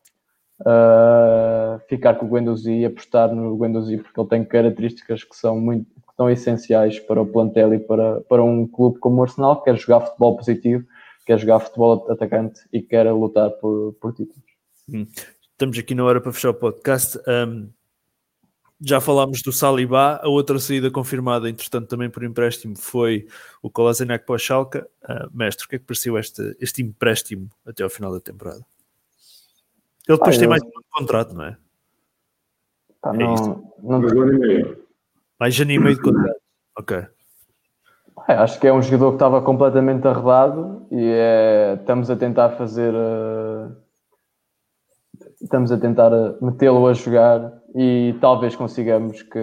Speaker 4: uh, ficar com o Guendouzi e apostar no Guendouzi porque ele tem características que são muito são essenciais para o plantel e para, para um clube como o Arsenal que quer jogar futebol positivo, quer jogar futebol atacante e quer lutar por, por títulos.
Speaker 3: Hum. Estamos aqui na hora para fechar o podcast. Um, já falámos do Saliba, a outra saída confirmada, entretanto, também por empréstimo, foi o Kolasinac para o Schalke. Uh, mestre, o que é que pareceu este, este empréstimo até ao final da temporada? Ele depois ah, tem eu... mais um contrato, não é?
Speaker 4: Ah, não,
Speaker 5: é não... Ano e meio.
Speaker 3: Mais ano meio de contrato, ok.
Speaker 4: É, acho que é um jogador que estava completamente arredado e é, estamos a tentar fazer... Uh estamos a tentar metê-lo a jogar e talvez consigamos que,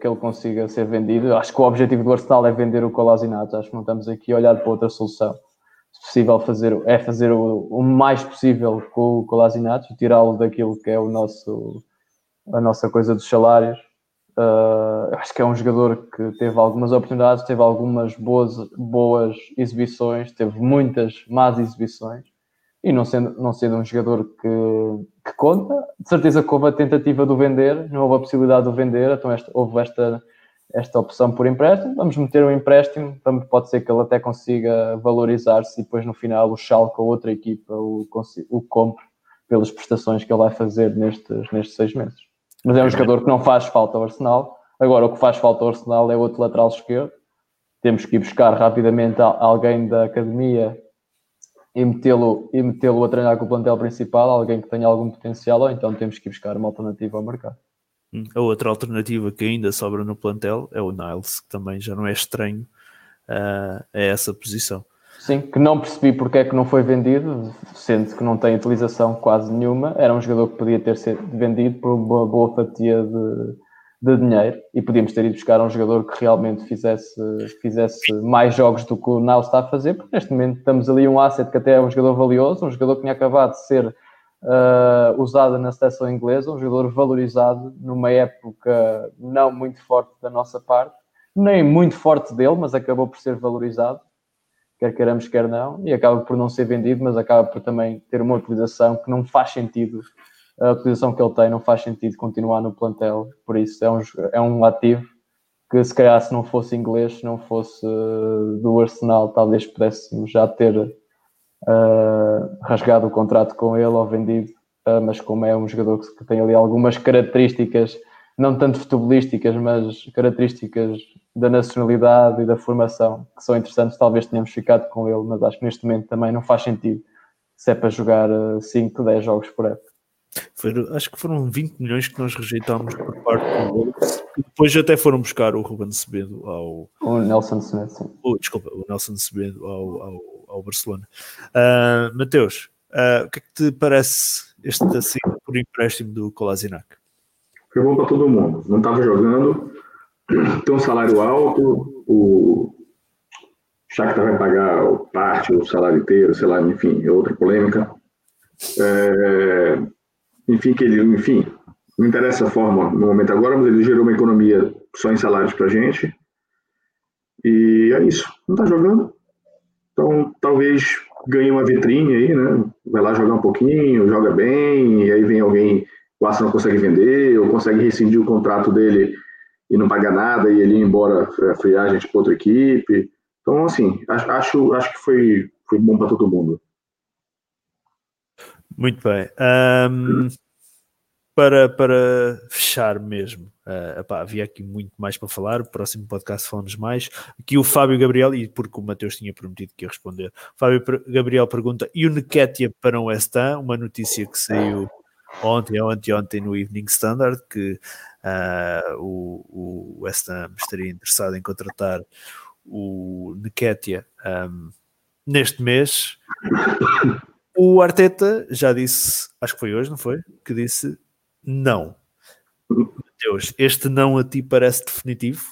Speaker 4: que ele consiga ser vendido. Acho que o objetivo do Arsenal é vender o Colasinato. Acho que não estamos aqui a olhar para outra solução. Se possível, fazer, é fazer o, o mais possível com o Colasinato tirá-lo daquilo que é o nosso, a nossa coisa dos salários. Uh, acho que é um jogador que teve algumas oportunidades, teve algumas boas, boas exibições, teve muitas más exibições e não sendo, não sendo um jogador que, que conta, de certeza que houve a tentativa de vender, não houve a possibilidade de vender, então esta, houve esta, esta opção por empréstimo, vamos meter um empréstimo, vamos, pode ser que ele até consiga valorizar-se e depois no final o Schalke ou outra equipa o, o compre pelas prestações que ele vai fazer nestes, nestes seis meses. Mas é um jogador que não faz falta ao Arsenal. Agora, o que faz falta ao Arsenal é outro lateral esquerdo. Temos que ir buscar rapidamente alguém da academia e metê-lo e metê-lo a treinar com o plantel principal, alguém que tenha algum potencial, ou então temos que ir buscar uma alternativa ao mercado.
Speaker 3: Hum, a outra alternativa que ainda sobra no plantel é o Niles, que também já não é estranho uh, a essa posição.
Speaker 4: Sim, que não percebi porque é que não foi vendido, sendo que não tem utilização quase nenhuma. Era um jogador que podia ter sido vendido por uma boa fatia de, de dinheiro. E podíamos ter ido buscar um jogador que realmente fizesse, fizesse mais jogos do que o Nau está a fazer, porque neste momento estamos ali um asset que até é um jogador valioso, um jogador que tinha acabado de ser uh, usado na seleção inglesa, um jogador valorizado numa época não muito forte da nossa parte, nem muito forte dele, mas acabou por ser valorizado, quer queiramos, quer não, e acaba por não ser vendido, mas acaba por também ter uma utilização que não faz sentido a utilização que ele tem, não faz sentido continuar no plantel. Por isso, é um, é um ativo que, se calhar, se não fosse inglês, se não fosse uh, do Arsenal, talvez pudéssemos já ter uh, rasgado o contrato com ele ou vendido. Uh, mas, como é um jogador que tem ali algumas características, não tanto futebolísticas, mas características da nacionalidade e da formação que são interessantes, talvez tenhamos ficado com ele, mas acho que neste momento também não faz sentido se é para jogar 5, 10 jogos por época.
Speaker 3: Foi, acho que foram 20 milhões que nós rejeitámos por parte do Wolves. Depois até foram buscar o Ruben Sebedo ao.
Speaker 4: O Nelson Sebedo, sim.
Speaker 3: Oh, desculpa, o Nelson Sebedo ao, ao, ao Barcelona. Uh, Mateus, uh, o que é que te parece este assim por empréstimo do Kolasinac?
Speaker 5: Foi bom para todo mundo. Não estava jogando, tem um salário alto, o Shakhtar vai pagar parte, o salário inteiro, sei lá, enfim, é outra polêmica. É, enfim, que ele, enfim, não interessa a forma no momento agora, mas ele gerou uma economia só em salários pra gente. E é isso. Não tá jogando. Então, talvez ganhe uma vitrine aí, né? Vai lá jogar um pouquinho, joga bem, e aí vem alguém, o Arsenal consegue vender, ou consegue rescindir o contrato dele e não pagar nada, e ele ir embora é, free agent para outra equipe. Então, assim, acho, acho que foi, foi bom para todo mundo.
Speaker 3: Muito bem. Um, para, para fechar mesmo, uh, epá, havia aqui muito mais para falar. O próximo podcast falamos mais. Aqui o Fábio Gabriel, e porque o Mateus tinha prometido que ia responder, Fábio Gabriel pergunta: e o Neketia para o West Ham? Uma notícia que saiu ontem ou anteontem no Evening Standard que uh, o, o West Ham estaria interessado em contratar o Neketia um, neste mês. O Arteta já disse, acho que foi hoje, não foi? Que disse não. Deus, este não a ti parece definitivo?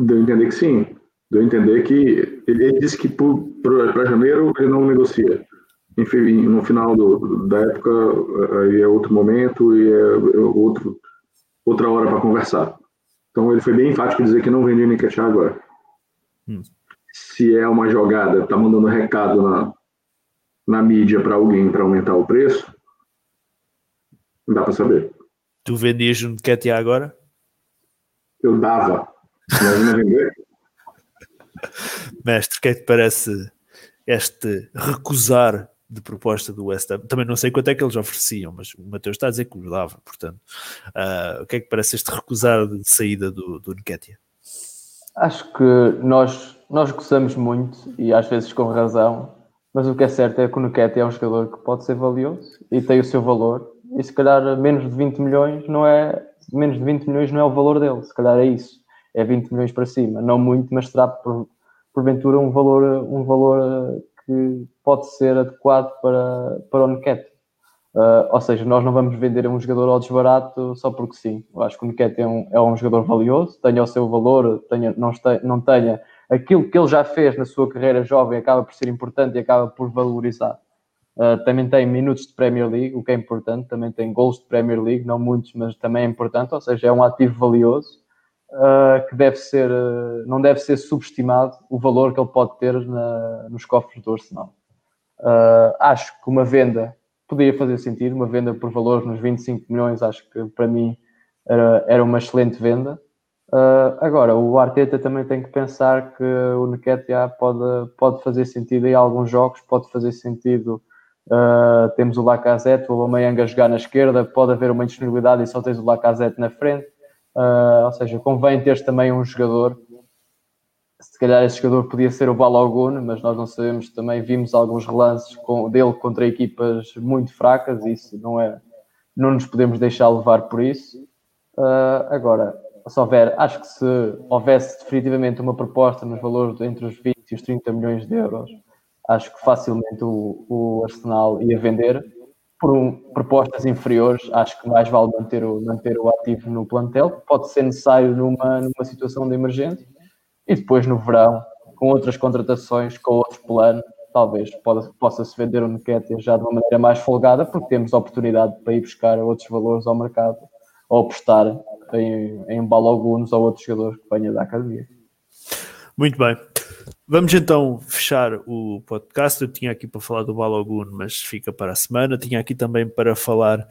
Speaker 5: Deu a entender que sim. Deu a entender que ele disse que para janeiro ele não negocia. Enfim, no final do, da época aí é outro momento e é outro, outra hora para conversar. Então ele foi bem enfático dizer que não vendia Nketiah agora. Hum. Se é uma jogada, tá mandando recado na, na mídia para alguém para aumentar o preço, não dá para saber.
Speaker 3: Tu vendias um Nketiah agora?
Speaker 5: Eu dava. Imagina vender.
Speaker 3: Mestre, o que é que te parece este recusar de proposta do West Ham? Também não sei quanto é que eles ofereciam, mas o Mateus está a dizer que os dava, portanto. Uh, o que é que parece este recusar de saída do, do Nketiah?
Speaker 4: Acho que nós, nós gostamos muito e às vezes com razão, mas o que é certo é que o Nketiah é um jogador que pode ser valioso e tem o seu valor e se calhar menos de 20 milhões não é menos de 20 milhões não é o valor dele, se calhar é isso é 20 milhões para cima, não muito, mas será por, porventura um valor, um valor que pode ser adequado para, para o Nketiah. Uh, ou seja, nós não vamos vender um jogador ao desbarato só porque sim. Eu acho que o Nketiah é um, é um jogador valioso, tenha o seu valor, tenha, não, este, não tenha aquilo que ele já fez na sua carreira jovem, acaba por ser importante e acaba por valorizar. Uh, também tem minutos de Premier League, o que é importante, também tem gols de Premier League, não muitos, mas também é importante, ou seja, é um ativo valioso uh, que deve ser, uh, não deve ser subestimado o valor que ele pode ter na, nos cofres do Arsenal. Uh, acho que uma venda poderia fazer sentido, uma venda por valores nos 25 milhões, acho que para mim era, era uma excelente venda. Agora, o Arteta também tem que pensar que o Nketiah pode, pode fazer sentido em alguns jogos, pode fazer sentido. Uh, temos o Lacazette, o Aubameyang a jogar na esquerda, pode haver uma indisponibilidade e só tens o Lacazette na frente. Uh, ou seja, convém ter também um jogador. Se calhar esse jogador podia ser o Balogun, mas nós não sabemos também. Vimos alguns relances com, dele contra equipas muito fracas, e isso não é. Não nos podemos deixar levar por isso. Uh, agora, se houver, acho que se houvesse definitivamente uma proposta nos valores entre os 20 e os 30 milhões de euros, acho que facilmente o, o Arsenal ia vender por propostas inferiores, acho que mais vale manter o, manter o ativo no plantel, pode ser necessário numa, numa situação de emergência, e depois no verão, com outras contratações, com outro plano, talvez possa-se vender o Nketiah já de uma maneira mais folgada, porque temos oportunidade para ir buscar outros valores ao mercado, ou apostar em, em Balogunos ou outros jogadores que venham da academia.
Speaker 3: Muito bem. Vamos então fechar o podcast. Eu tinha aqui para falar do Balogun, mas fica para a semana. Tinha aqui também para falar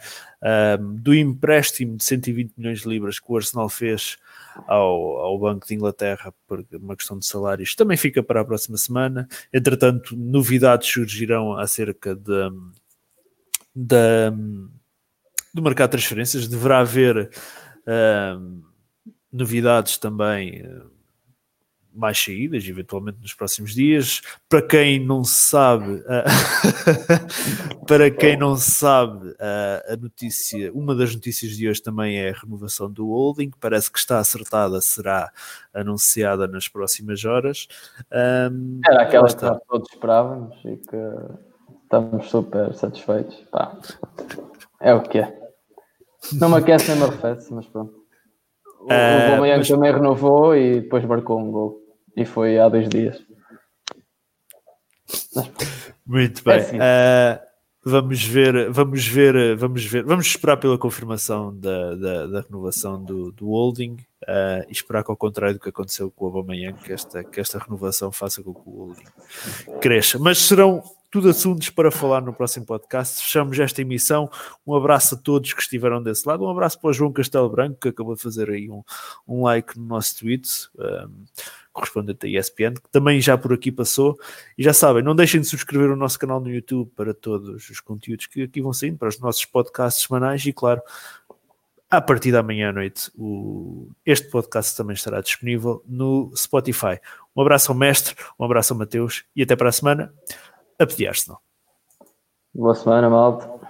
Speaker 3: do empréstimo de 120 milhões de libras que o Arsenal fez ao, ao Banco de Inglaterra por uma questão de salários. Também fica para a próxima semana. Entretanto, novidades surgirão acerca de, de, do mercado de transferências. Deverá haver novidades também mais saídas, eventualmente nos próximos dias. Para quem não sabe, uh, para quem não sabe, uh, a notícia, uma das notícias de hoje também é a renovação do holding, parece que está acertada, será anunciada nas próximas horas.
Speaker 4: Um, Era aquela que nós todos esperávamos e que estamos super satisfeitos. Pá. É o que é. Não me aquece nem me arrefece, mas pronto. O, uh, o mas... também renovou e depois marcou um gol. E foi há dois dias.
Speaker 3: Muito bem. É assim. uh, vamos ver, vamos ver, vamos ver, vamos esperar pela confirmação da, da, da renovação do, do holding uh, e esperar que ao contrário do que aconteceu com o Aubameyang, que esta, que esta renovação faça com que o holding cresça. Mas serão tudo assuntos para falar no próximo podcast. Fechamos esta emissão. Um abraço a todos que estiveram desse lado. Um abraço para o João Castelo Branco, que acabou de fazer aí um, um like no nosso tweet. Um, correspondente da ESPN, que também já por aqui passou. E já sabem, não deixem de subscrever o nosso canal no YouTube para todos os conteúdos que aqui vão saindo, para os nossos podcasts semanais e, claro, a partir da manhã à noite, o, este podcast também estará disponível no Spotify. Um abraço ao mestre, um abraço ao Mateus e até para a semana. A pedir Arsenal.
Speaker 4: Boa semana, malta.